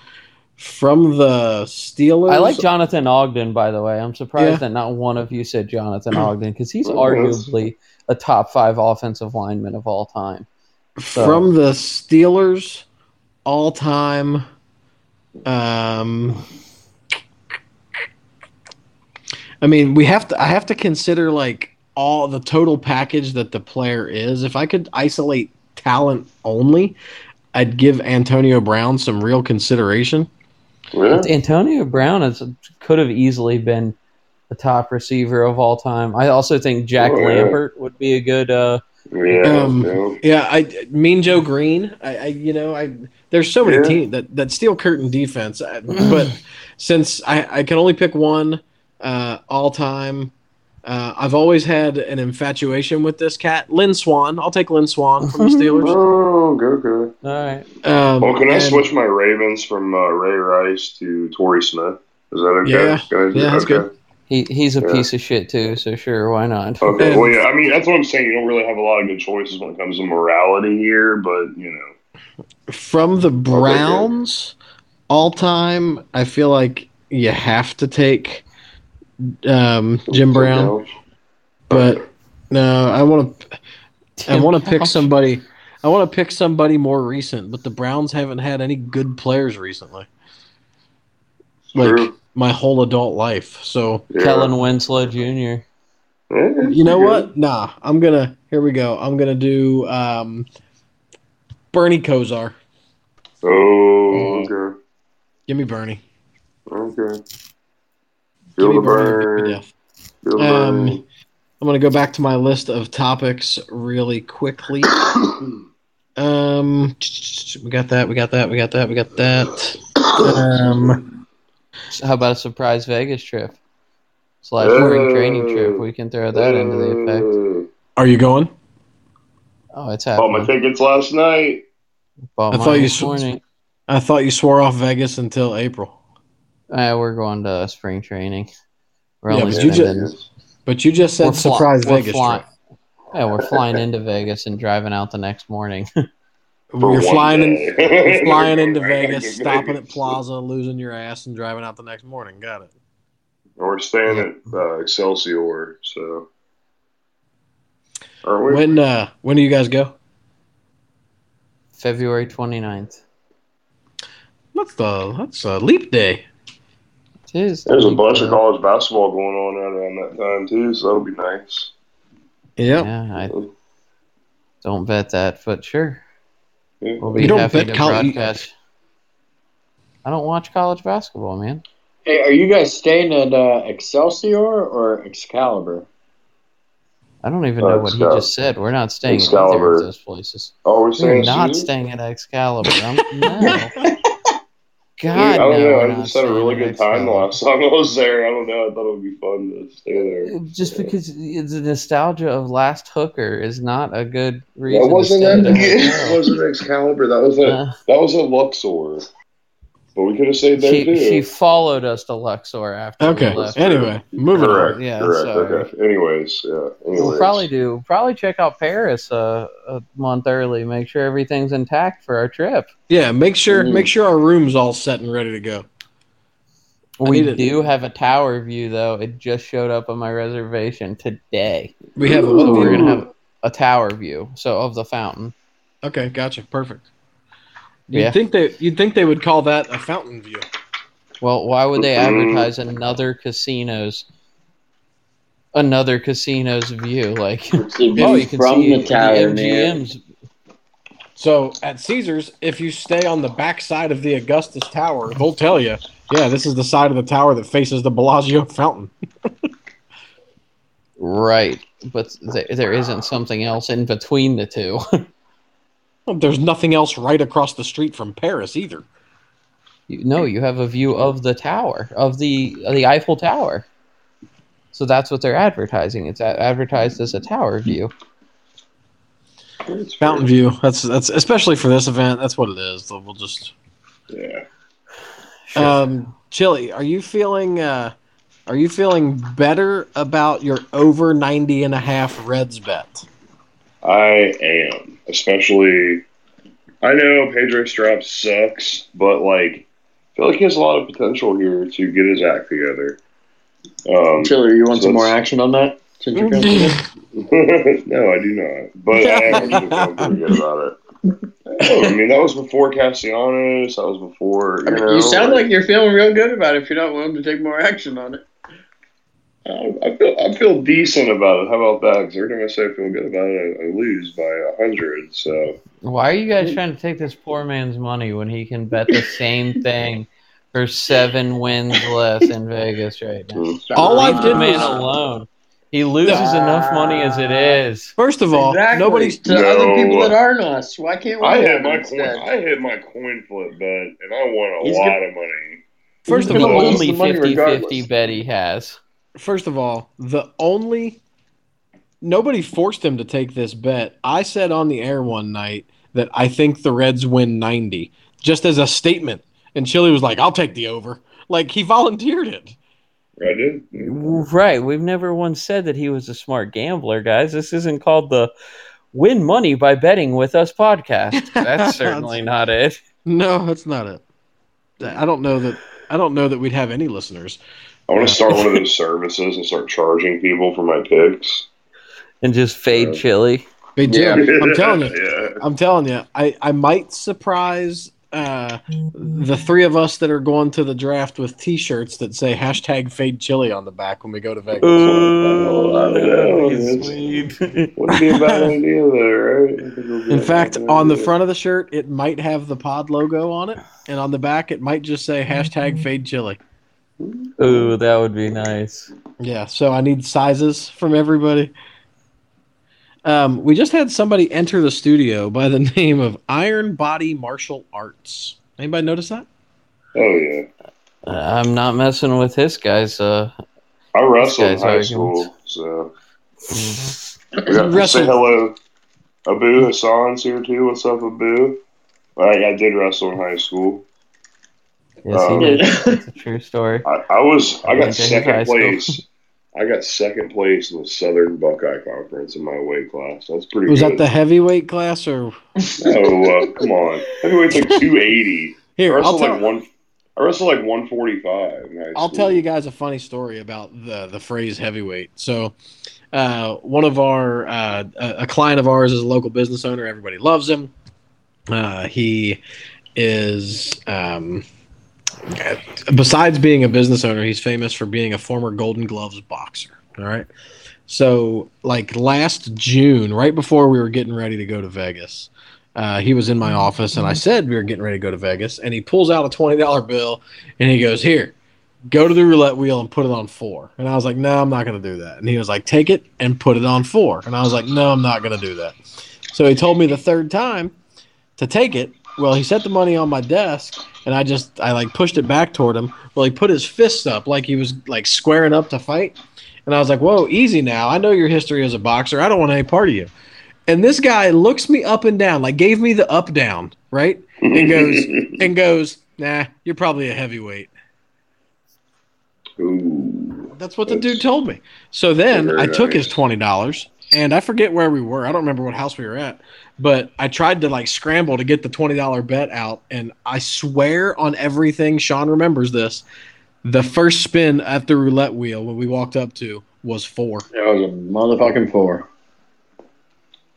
From the Steelers, I like Jonathan Ogden, by the way. I'm surprised Yeah. that not one of you said Jonathan Ogden because he's arguably a top five offensive lineman of all time. So- from the Steelers all time. Um, I mean, we have to. I have to consider like all the total package that the player is. If I could isolate talent only, I'd give Antonio Brown some real consideration. Yeah. Antonio Brown is, could have easily been the top receiver of all time. I also think Jack Oh, yeah. Lambert would be a good. Uh, Yeah. Um, yeah. Yeah, I Mean Joe Greene. I, I you know, I there's so many Yeah. teams that that steel curtain defense. I- but since I I can only pick one uh, all time, uh, I've always had an infatuation with this cat, Lynn Swann. I'll take Lynn Swann from the Steelers. Oh, go, go. all right. Um, Well, can I and- switch my Ravens from uh, Ray Rice to Torrey Smith? Is that okay? Yeah. Can Yeah, that's okay. good. He he's a Yeah. piece of shit too. So sure, why not? Okay. And- well, yeah. I mean, that's what I'm saying. You don't really have a lot of good choices when it comes to morality here, but you know. From the Browns, all time, I feel like you have to take um, Jim Brown. But no, I want to. I want to pick somebody. I want to pick somebody more recent, but the Browns haven't had any good players recently. Like True. my whole adult life. So Yeah. Kellen Winslow Jr. Yeah, you know what? Nah, I'm gonna. Here we go. I'm gonna do um, Bernie Kosar. Oh, okay. Give me Bernie. Okay. Give Feel me the Bernie. Give me burn. death. Feel the Um, burn. I'm gonna go back to my list of topics really quickly. Um, we got that. We got that. We got that. We got that. Um, How about a surprise Vegas trip slash spring training trip? We can throw that into the effect. Are you going? Oh, it's happening. Bought my tickets last night. Bought I thought you this morning. I thought you swore off Vegas until April, Uh, we're going to spring training. We're Yeah, but you just- but you just said we're fly- surprise we're Vegas fly- trip. Yeah, we're flying into Vegas and driving out the next morning. for You're flying in, day. you're flying into Vegas, stopping at Plaza, losing your ass, and driving out the next morning. Got it. We're staying at uh, Excelsior, so. Are we? When uh when do you guys go? February 29th. That's the that's a leap day. It is. There's a bunch of college basketball going on out around that time too, so that'll be nice. Yep. Yeah, I don't bet that, but sure. Yeah. We'll be You don't bet to coll- broadcast. I don't watch college basketball, man. Hey, are you guys staying at uh, Excelsior or Excalibur? I don't even Uh, know what he just said. We're not staying at either Excalibur. of those places. Oh, we're We're staying not at staying at Excalibur. I'm, no. Dude, I don't no, know. I just had a really good time the last time I was there. I don't know. I thought it would be fun to stay there. Just because the nostalgia of Last Hooker is not a good reason That to wasn't stay that. That wasn't Excalibur. That was a Uh, that was a Luxor. But we could have stayed there she, too. she followed us to Luxor after Okay. we left. Anyway, moving correct. on. Yeah, correct. sorry. Okay. Anyways, yeah. Anyways. We'll probably do probably check out Paris uh, a month early. Make sure everything's intact for our trip. Yeah, make sure Mm. make sure our room's all set and ready to go. We need it. do have a tower view though. It just showed up on my reservation today. We have a So we're gonna have a tower view. So of the fountain. Okay, gotcha. Perfect. You'd Yeah. think they you'd think they would call that a fountain view. Well, why would they advertise another casino's another casino's view? Like It's view oh, you can from see the tower, the man. So at Caesars, if you stay on the back side of the Augustus Tower, they'll tell you, yeah, this is the side of the tower that faces the Bellagio fountain. Right, but th- there isn't something else in between the two. There's nothing else right across the street from Paris either. You- no, you have a view of the tower, of the of the Eiffel Tower. So that's what they're advertising. It's a- advertised as a tower view. It's Fountain view. That's that's especially for this event. That's what it is. So We'll just Yeah. um, Chili. Are you feeling uh, are you feeling better about your over 90 and a half Reds bet? I am. Especially, I know Pedro Strop sucks, but like, I feel like he has a lot of potential here to get his act together. Um, Chiller, you want So some more action on that? Since you're coming to no, I do not. But I am actually feeling pretty good about it. Oh, I mean, that was before Castellanos. That was before. You, I mean, know, you sound like you're feeling real good about it if you're not willing to take more action on it. I, I feel I feel decent about it. How about that? Because every time I say I feel good about it, I, I lose by a hundred. So Why are you guys trying to take this poor man's money when he can bet the same thing for seven wins less in Vegas right now? All I Leave did the man was- alone. He loses enough money as it is. First of all, exactly. nobody's to other people that aren't us. Why can't we? I have hit it my coin. instead? I hit my coin flip bet, and I won a He's lot gonna- of money. first of all, lose only the money 50 50 bet he has. First of all, the only nobody forced him to take this bet. I said on the air one night that I think the Reds win 90 just as a statement. And Chili was like, "I'll take the over." Like he volunteered it. I did. Right. We've never once said that he was a smart gambler, guys. This isn't called the Win Money by Betting with Us podcast. That's certainly not it. No, that's not it. I don't know that I don't know that we'd have any listeners. I want to start one of those services and start charging people for my picks. And just fade Yeah. chili. Hey, Jim, I'm telling you. yeah. I'm telling you, I, I might surprise uh, the three of us that are going to the draft with T-shirts that say hashtag Fade Chili on the back when we go to Vegas. Oh, I know. that'd be sweet. Wouldn't be a bad idea there, right? I think it'll be In fact, good on the front of the shirt, it might have the pod logo on it, and on the back, it might just say hashtag Fade Chili. Ooh, that would be nice. Yeah, so I need sizes from everybody. Um, we just had somebody enter the studio by the name of Iron Body Martial Arts. Anybody notice that? Oh yeah, Uh, I'm not messing with this, guys. Uh, I wrestled in high arguments. school, so We got to say hello. Abu Hassan's here too. What's up, Abu? I, I did wrestle in high school. Yes, Um, he did. That's a true story. I, I was I I got went to his second place. I got second place in the Southern Buckeye Conference in my weight class. That's pretty good. Was that the heavyweight class or No, uh, come on. Heavyweight's like two eighty. I here? I'll wrestled tell. like one. I wrestled like one forty five. I'll tell you guys a funny story about the the phrase heavyweight. So, uh, one of our uh, a a client of ours is a local business owner. Everybody loves him. Uh, he is um, besides being a business owner, he's famous for being a former Golden Gloves boxer. All right. So, like last June, right before we were getting ready to go to Vegas, uh, he was in my office, and I said we were getting ready to go to Vegas, and he pulls out a twenty dollar bill, and he goes, "Here, go to the roulette wheel and put it on four. And I was like, no, I'm not going to do that. And he was like, take it and put it on four. And I was like, no, I'm not going to do that. So he told me the third time to take it. Well, he set the money on my desk and I just, I like pushed it back toward him. Well, he put his fists up like he was like squaring up to fight. And I was like, whoa, easy now. I know your history as a boxer. I don't want any part of you. And this guy looks me up and down, like gave me the up down, right? And goes, and goes, nah, you're probably a heavyweight. Ooh. That's what the That's- dude told me. So then I took his twenty dollars, and I forget where we were. I don't remember what house we were at, but I tried to like scramble to get the twenty dollar bet out, and I swear on everything, Sean remembers this. The first spin at the roulette wheel when we walked up to was four. That was a motherfucking four.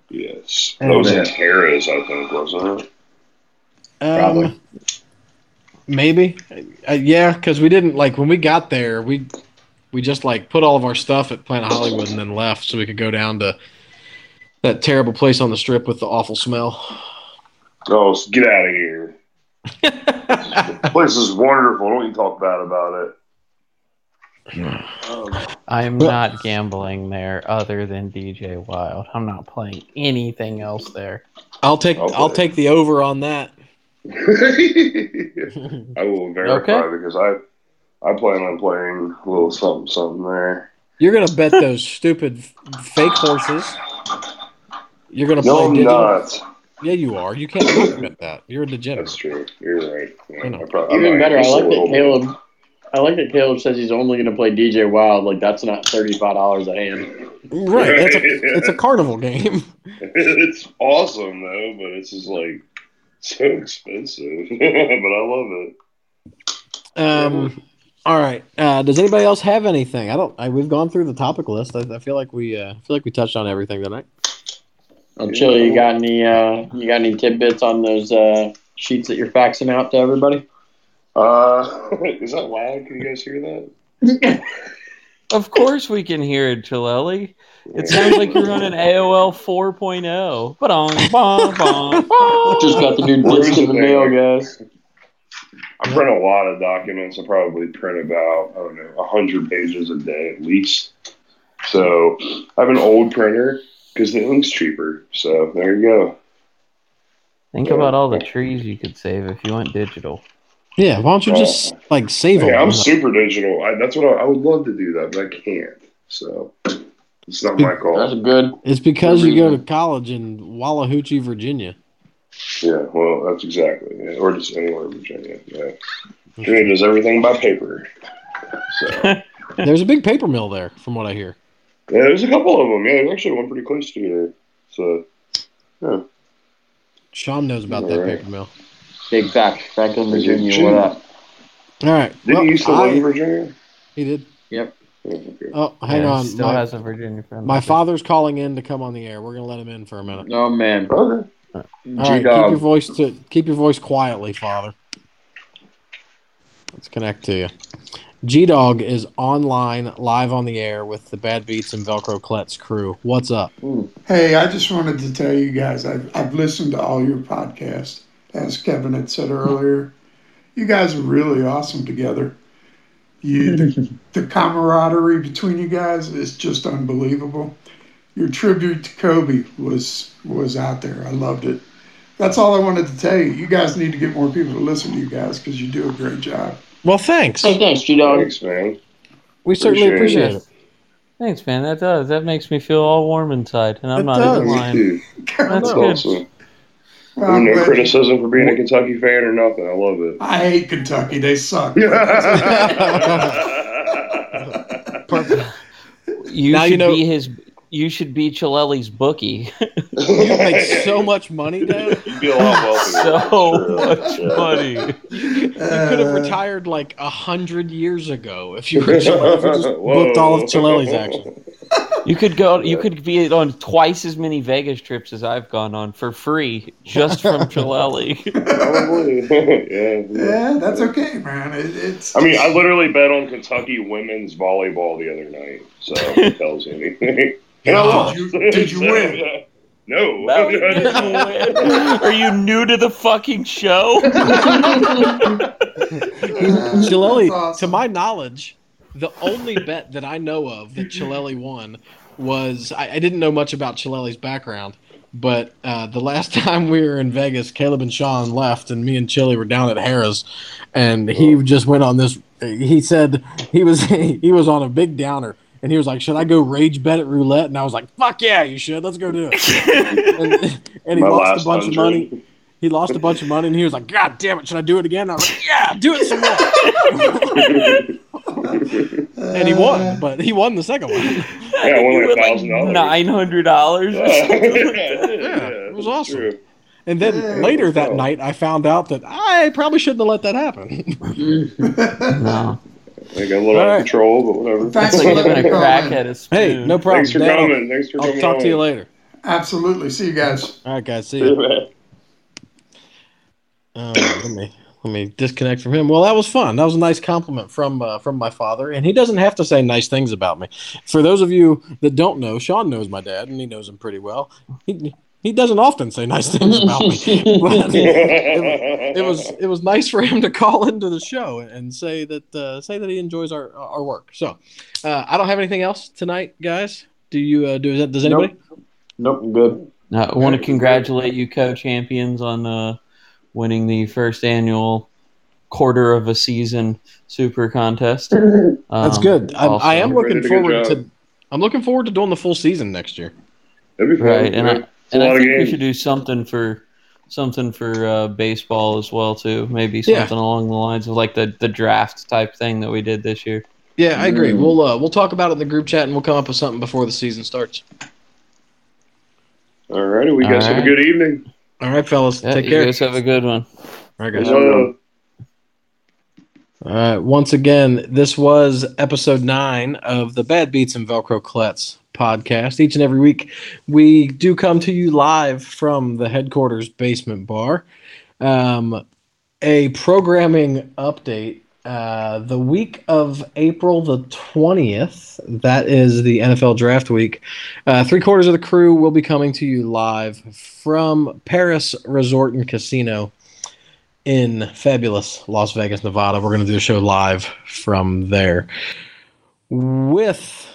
Yes. That was man. in Harrah's, I think, wasn't it? Um, Probably. maybe, uh, yeah, because we didn't like when we got there. We we just like put all of our stuff at Planet Hollywood and then left so we could go down to that terrible place on the strip with the awful smell. Oh, get out of here. The place is wonderful. Don't you talk bad about it. Um, I'm not gambling there other than DJ Wild. I'm not playing anything else there. I'll take Okay. I'll take the over on that. I will verify Okay. because I I plan on playing a little something something there. You're gonna bet those stupid fake horses. You're gonna No, play I'm digital. not. Yeah, you are. You can't admit that. You're a degenerate. That's degenerate. true. You're right. Yeah, I know. I prob- I even better, I like that little bit. Caleb. I like that Caleb says he's only going to play DJ Wild. Like that's not thirty five dollars a hand. Right. That's a, it's a carnival game. it's awesome though, but it's just like so expensive. but I love it. Um. All right. Uh, does anybody else have anything? I don't. I, we've gone through the topic list. I, I feel like we. Uh, I feel like we touched on everything tonight. I'm chill. You got any? Uh, you got any tidbits on those uh, sheets that you're faxing out to everybody? Uh, is that loud? Can you guys hear that? Of course we can hear it, Chilelli. It sounds like you're running AOL 4.0. Ba-dong, bong, bong, bong. Just got the new Where's disc in the the mail, guys. I print a lot of documents. I probably print about I don't know hundred pages a day at least. So I have an old printer because the ink's cheaper. So there you go. Think about all the trees you could save if you went digital. Yeah. Why don't you just like save them? Yeah, I'm super digital. I, that's what I, I would love to do that, but I can't. So it's not my That's call. a good. It's because you go to college in Wallahoochee, Virginia. Yeah, well, that's exactly. Yeah. Or just anywhere in Virginia. Yeah, Virginia does everything by paper. So There's a big paper mill there, from what I hear. There's a couple of them. Yeah, there's actually one pretty close to here. So yeah. Sean knows about that Alright. paper mill. Big fact. Franklin, Is it Virginia. What up? All right. did well, you used to I- live in Virginia? He did. Yep. Oh, okay. Hang Yeah, on. Still My, has a Virginia friend. my father's calling in to come on the air. We're gonna let him in for a minute. Oh man. Okay. All right, keep your voice to keep your voice quietly, father. Let's connect to you. G Dog is online, live on the air with the Bad Beats and Velcro Klets crew. What's up? Hey, I just wanted to tell you guys I've, I've listened to all your podcasts, as Kevin had said earlier. You guys are really awesome together. You, the, the camaraderie between you guys is just unbelievable. Your tribute to Kobe was was out there. I loved it. That's all I wanted to tell you. You guys need to get more people to listen to you guys because you do a great job. Well, thanks. Hey, thanks, G Dog. Thanks, man. We certainly appreciate appreciate it. it. Thanks, man. That does. That makes me feel all warm inside, and I'm It not does. even lying. too. That's That's good. awesome. Well, I'm no glad- criticism for being a Kentucky fan or nothing. I love it. I hate Kentucky. They suck. Perfect. You Now should you know- be his. You should be Chilelli's bookie. You make so much money, Dad. You'd be a lot wealthier. so much money. You could have retired like a hundred years ago if you were Chile- if you just booked all of Whoa. Chilelli's action. You could go. You could be on twice as many Vegas trips as I've gone on for free, just from Chilelli. Probably. yeah. Yeah, that's okay, man. It, it's. I mean, I literally bet on Kentucky women's volleyball the other night, so if it tells you anything. And I Did lost. you- did you win? No. No, you didn't. Are you new to the fucking show? Chilelli, awesome. to my knowledge, the only bet that I know of that Chilelli won was I, I didn't know much about Chilelli's background, but uh, the last time we were in Vegas, Caleb and Sean left, and me and Chili were down at Harrah's, and he just went on this. He said he was he was on a big downer. And he was like, "Should I go rage bet at roulette?" And I was like, "Fuck yeah, you should. Let's go do it." and, and he My lost a bunch of money. He lost a bunch of money, and he was like, "God damn it, should I do it again?" And I was like, "Yeah, do it some more." and he won, but he won the second one. Yeah, I won like won $1,000. nine hundred dollars. yeah, it was awesome. true. And then Yeah, later that night, I found out that I probably shouldn't have let that happen. No, I got a little All out right. of control, but whatever. Thanks for like giving letting a me call crack in. at a spoon. hey, no problem. Thanks for Dan, I'll- coming. Thanks for I'll coming. talk to you on. later. Absolutely. See you guys. All right, guys. See you. Uh, let me let me disconnect from him. Well, that was fun. That was a nice compliment from uh, from my father, and he doesn't have to say nice things about me. For those of you that don't know, Sean knows my dad, and he knows him pretty well. He he doesn't often say nice things about me, but it, it was it was nice for him to call into the show and say that uh, say that he enjoys our our work. So uh, I don't have anything else tonight, guys. Do you uh, do that? Does anybody? Nope, I'm good. Uh, I want to congratulate you, co-champions, on uh, winning the first annual quarter of a season super contest. That's Um, good. I, I am looking did forward to. I'm looking forward to doing the full season next year. That'd be fun. Right, and I, yeah. And I think we should do something for something for uh, baseball as well too. Maybe Yeah. something along the lines of like the the draft type thing that we did this year. Yeah, I agree. Mm. We'll uh, we'll talk about it in the group chat and we'll come up with something before the season starts. All righty, we All guys have a good evening. All right, fellas. Yeah, take you care. guys have a good one. All right, guys. Uh, All right. Once again, this was episode nine of the Bad Beats and Velcro Klets podcast. Each and every week, we do come to you live from the headquarters basement bar. Um, a programming update. Uh, the week of April the 20th, that is the NFL draft week, uh, three quarters of the crew will be coming to you live from Paris Resort and Casino in fabulous Las Vegas, Nevada. We're going to do a show live from there with,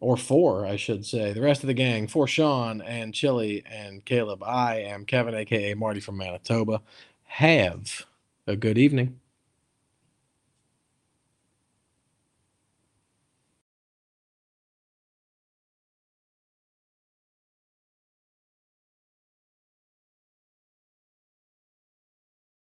or four, I should say, the rest of the gang. For Sean and Chili and Caleb, I am Kevin, aka Marty from Manitoba. Have a good evening.